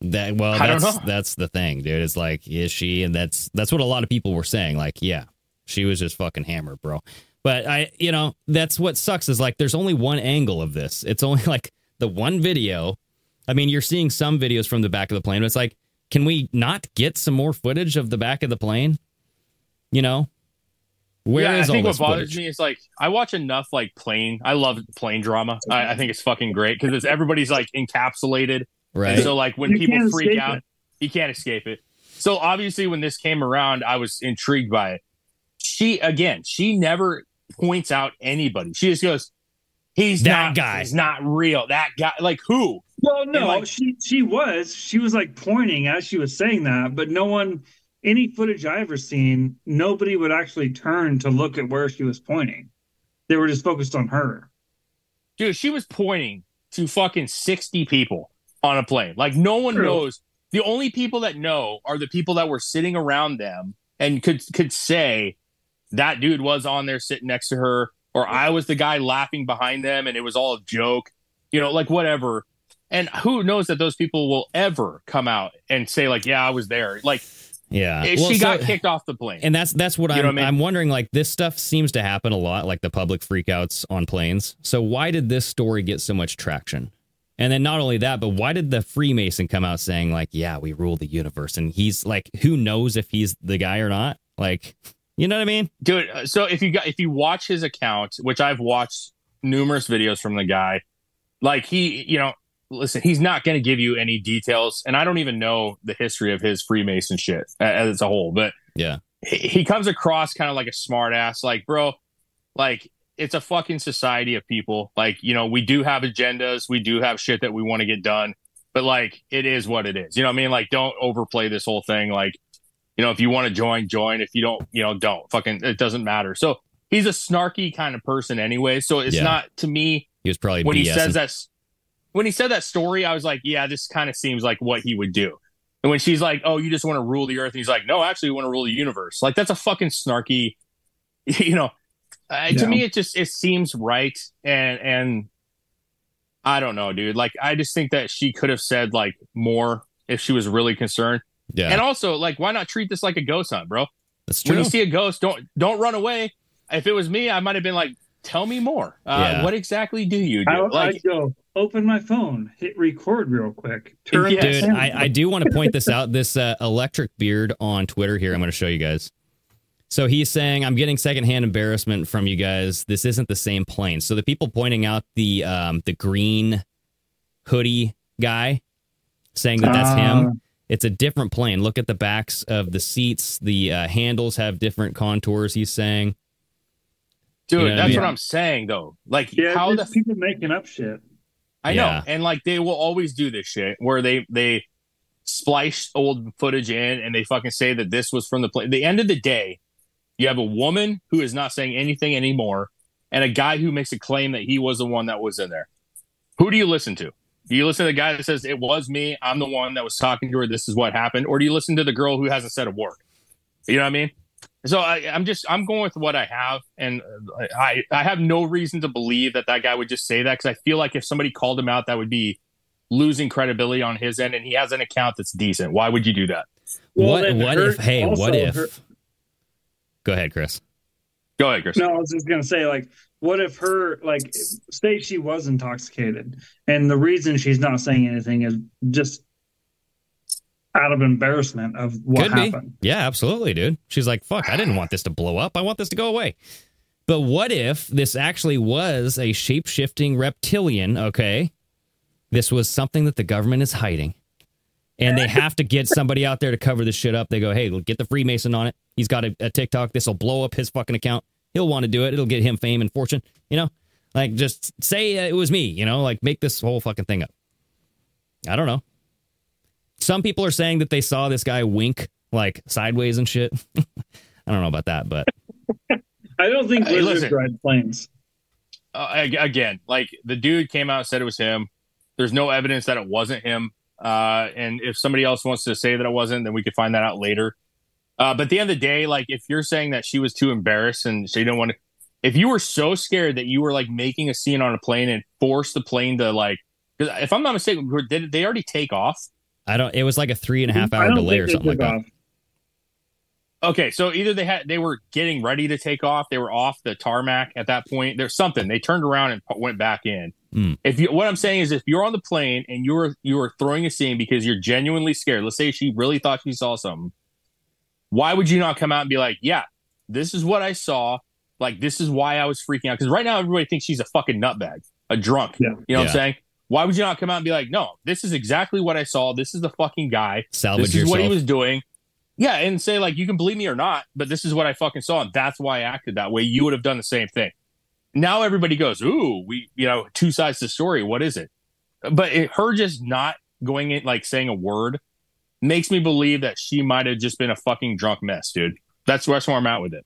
That well, I don't that's know. that's the thing, dude. It's like, is she? And that's that's what a lot of people were saying. Like, yeah, she was just fucking hammered, bro. But I, you know, that's what sucks is like there's only one angle of this. It's only like the one video. I mean, you're seeing some videos from the back of the plane. But it's like, can we not get some more footage of the back of the plane? You know, where is yeah, I think all what bothers footage? me is like I watch enough like plane. I love plane drama. I, I think it's fucking great because it's everybody's like encapsulated. Right. And so like when You people freak out, it. you can't escape it. So obviously when this came around, I was intrigued by it. She again, she never points out anybody. She just goes, "He's That not, guy. He's not real. That guy. Like who? Well, no, like- she she was. She was like pointing as she was saying that, but no one, any footage I ever seen, nobody would actually turn to look at where she was pointing. They were just focused on her. Dude, she was pointing to fucking 60 people on a plane. Like no one True. knows. The only people that know are the people that were sitting around them and could could say that dude was on there sitting next to her or I was the guy laughing behind them and it was all a joke. You know, like whatever. And who knows that those people will ever come out and say like, "Yeah, I was there." Like yeah, Well, she so- got kicked off the plane. And that's that's what You I'm I mean? I'm wondering. Like this stuff seems to happen a lot, like the public freakouts on planes. So why did this story get so much traction? And then not only that, but why did the Freemason come out saying like, "Yeah, we rule the universe"? And he's like, who knows if he's the guy or not? Like, you know what I mean? dude uh, so if you got if you watch his account which i've watched numerous videos from the guy like he you know listen he's not going to give you any details and i don't even know the history of his freemason shit as a whole but Yeah, he, he comes across kind of like a smart ass like bro like it's a fucking society of people. Like you know we do have agendas we do have shit that we want to get done but like it is what it is. You know what i mean? Like don't overplay this whole thing like you know if you want to join join. If you don't you know don't. Fucking it doesn't matter. So he's a snarky kind of person anyway so it's Yeah. not to me he was probably when he says that when he said that story i was like yeah this kind of seems like what he would do. And when she's like oh you just want to rule the earth and he's like no actually we want to rule the universe. Like that's a fucking snarky you know. Uh, to me it just it seems right and and i don't know dude. Like i just think that she could have said like more if she was really concerned. Yeah, and also like why not treat this like a ghost hunt bro? That's true. when you see a ghost don't don't run away. If it was me i might have been like tell me more. Uh, Yeah. what exactly do you do? I, like I'd go open my phone, hit record real quick, turn Yeah. Dude, sound- I, I do want to point this out. This uh, electric beard on Twitter here, I'm going to show you guys. So he's saying, I'm getting secondhand embarrassment from you guys. This isn't the same plane. So the people pointing out the um, the green hoodie guy, saying that that's Ah. him. It's a different plane. Look at the backs of the seats. The uh, handles have different contours. He's saying, Dude, You know what I that's mean? what I'm saying though. Like yeah, how the people making up shit. I Yeah. know, and like they will always do this shit where they they splice old footage in and they fucking say that this was from the plane. The end of the day, you have a woman who is not saying anything anymore, and a guy who makes a claim that he was the one that was in there. Who do you listen to? Do you listen to the guy that says it was me? I'm the one that was talking to her. This is what happened, or do you listen to the girl who hasn't said a word? You know what I mean? So I, I'm just I'm going with what I have, and uh, I I have no reason to believe that that guy would just say that because I feel like if somebody called him out, that would be losing credibility on his end, and he has an account that's decent. Why would you do that? Well, "What? What if? Hey, what if?" her- Go ahead, Chris. Go ahead, Chris. No, I was just gonna say, like, what if her, like, say she was intoxicated, and the reason she's not saying anything is just out of embarrassment of what Could happened. be. Yeah, absolutely, dude. She's like, fuck, I didn't want this to blow up. I want this to go away. But what if this actually was a shape shifting reptilian? Okay. This was something that the government is hiding. And they have to get somebody out there to cover this shit up. They go, hey, get the Freemason on it. He's got a, a TikTok. This will blow up his fucking account. He'll want to do it. It'll get him fame and fortune. You know, like just say uh, it was me, you know, like make this whole fucking thing up. I don't know. Some people are saying that they saw this guy wink like sideways and shit. I don't know about that, but I don't think Hey, lizards listen. ride planes. uh, again, like the dude came out and said it was him. There's no evidence that it wasn't him. Uh, and if somebody else wants to say that it wasn't, then we could find that out later. Uh, but at the end of the day, like if you're saying that she was too embarrassed and she didn't want to, if you were so scared that you were like making a scene on a plane and forced the plane to like, because if I'm not mistaken, did they already take off? I don't. It was like a three and a half hour delay or something like took that. off. Okay, so either they had they were getting ready to take off, they were off the tarmac at that point. There's something they turned around and went back in. Mm. If you, what I'm saying is, if you're on the plane and you're you're throwing a scene because you're genuinely scared, let's say she really thought she saw something, why would you not come out and be like, "Yeah, this is what I saw. Like this is why I was freaking out." Because right now everybody thinks she's a fucking nutbag, a drunk. Yeah. You know what I'm saying? Why would you not come out and be like, "No, this is exactly what I saw. This is the fucking guy. Salvage this is what he was doing." Yeah, and say like you can believe me or not, but this is what I fucking saw, and that's why I acted that way. You would have done the same thing. Now everybody goes, "Ooh, we you know two sides to the story. What is it?" But it, her just not going in like saying a word makes me believe that she might have just been a fucking drunk mess, dude. That's that's where I'm at with it.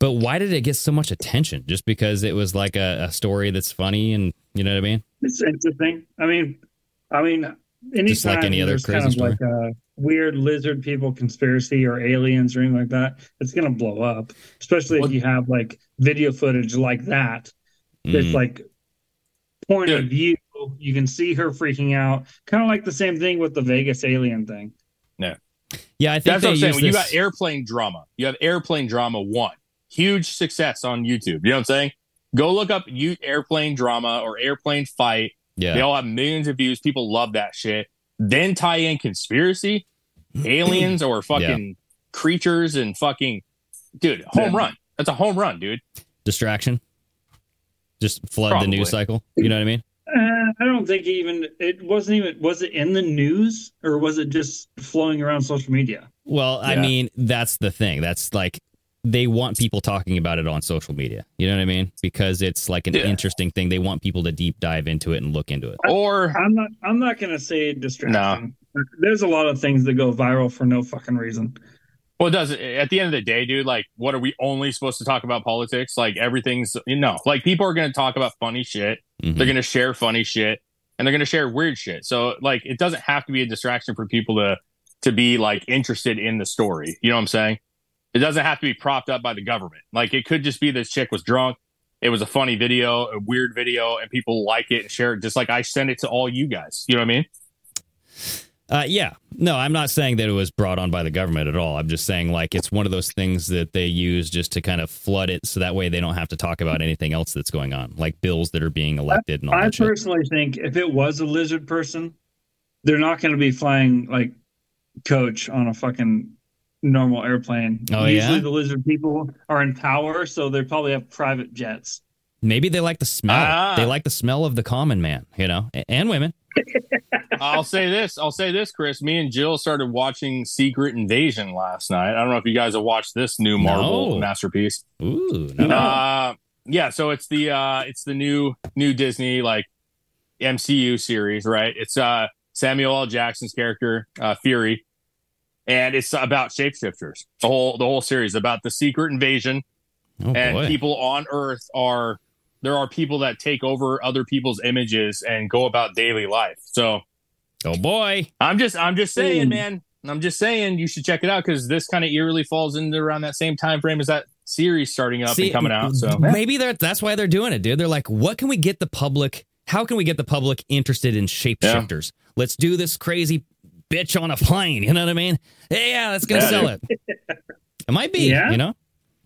But why did it get so much attention? Just because it was like a, a story that's funny and you know what I mean? It's interesting. I mean, I mean, anytime Just like any other there's kind crazy of like a weird lizard people conspiracy or aliens or anything like that, it's gonna blow up. Especially Well- if you have like video footage like that. That's Mm. like point of view. You can see her freaking out. Kind of like the same thing with the Vegas alien thing. Yeah, Yeah. I think That's they what I'm saying. use When you got airplane drama, you have airplane drama one, huge success on YouTube. You know what I'm saying? Go look up you airplane drama or airplane fight. yeah. They all have millions of views. People love that shit. Then tie in conspiracy, aliens, or fucking creatures and fucking dude, home Yeah. run. That's a home run, dude. distraction. Just flood Probably. the news cycle. You know what I mean? Uh, I don't think even it wasn't even was it in the news or was it just flowing around social media? Well, I mean, that's the thing. That's like they want people talking about it on social media. You know what I mean? Because it's like an Yeah. interesting thing. They want people to deep dive into it and look into it. Or I'm not. I'm not going to say distraction. There's a lot of things that go viral for no fucking reason. well, it does at the end of the day, dude. Like, what are we only supposed to talk about politics? Like, everything's you know, like people are going to talk about funny shit. Mhm. They're going to share funny shit, and they're going to share weird shit. So, like, it doesn't have to be a distraction for people to to be like interested in the story. You know what I'm saying? It doesn't have to be propped up by the government. Like, it could just be this chick was drunk. It was a funny video, a weird video, and people like it and share it. Just like I send it to all you guys. You know what I mean? Uh, yeah. No, I'm not saying that it was brought on by the government at all. I'm just saying like it's one of those things that they use just to kind of flood it so that way they don't have to talk about anything else that's going on, like bills that are being elected and all I that shit. personally think if it was a lizard person, they're not going to be flying like coach on a fucking normal airplane. Oh, Usually yeah? the lizard people are in power, so they probably have private jets. Maybe they like the smell. Ah. They like the smell of the common man, you know, and women. I'll say this. I'll say this, Chris. Me and Jill started watching Secret Invasion last night. I don't know if you guys have watched this new Marvel No. masterpiece. Ooh, no. Uh, yeah. So it's the uh, it's the new new Disney like MCU series, right? It's uh, Samuel L. Jackson's character uh, Fury, and it's about shapeshifters. The whole the whole series about the secret invasion oh and boy. people on Earth are there are people that take over other people's images and go about daily life. So oh boy. I'm just I'm just saying, Mm. man. I'm just saying you should check it out because this kind of eerily falls into around that same time frame as that series starting up See, and coming out. So maybe that's why they're doing it, dude. They're like, what can we get the public? How can we get the public interested in shapeshifters? Let's do this crazy bitch on a plane. You know what I mean? Yeah, yeah that's gonna Yeah, sell it. It might be, Yeah. you know.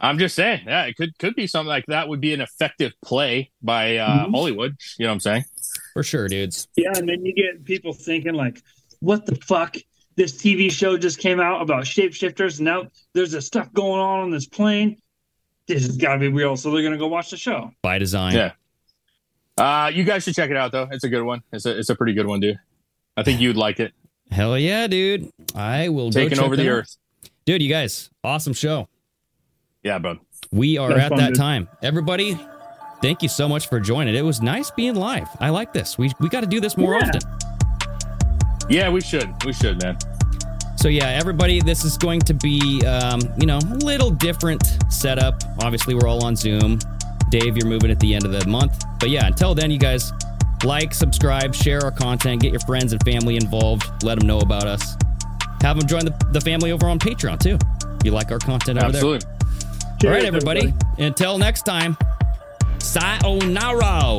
I'm just saying, yeah, it could could be something like that would be an effective play by uh, Mhm. Hollywood. You know what I'm saying? For sure, dudes. Yeah, and then you get people thinking like, "What the fuck? This TV show just came out about shapeshifters. and Now there's this stuff going on on this plane. This has got to be real." So they're gonna go watch the show. By design. Yeah. Uh, you guys should check it out though. It's a good one. It's a it's a pretty good one, dude. I think you'd like it. Hell yeah, dude. I will go Taking check over that the out. earth. Dude, you guys, awesome show. Yeah, bro. We are That's at fun, that dude. time. Everybody, thank you so much for joining. It was nice being live. I like this. We we got to do this more Yeah. often. Yeah, we should. We should, man. So yeah, everybody, this is going to be um, you know a little different setup. Obviously, we're all on Zoom. Dave, you're moving at the end of the month, but yeah, until then, you guys Like, subscribe, share our content, get your friends and family involved, let them know about us. Have them join the, the family over on Patreon too. If you like our content over Absolutely. there. Absolutely. All right, everybody. Until next time, sayonara.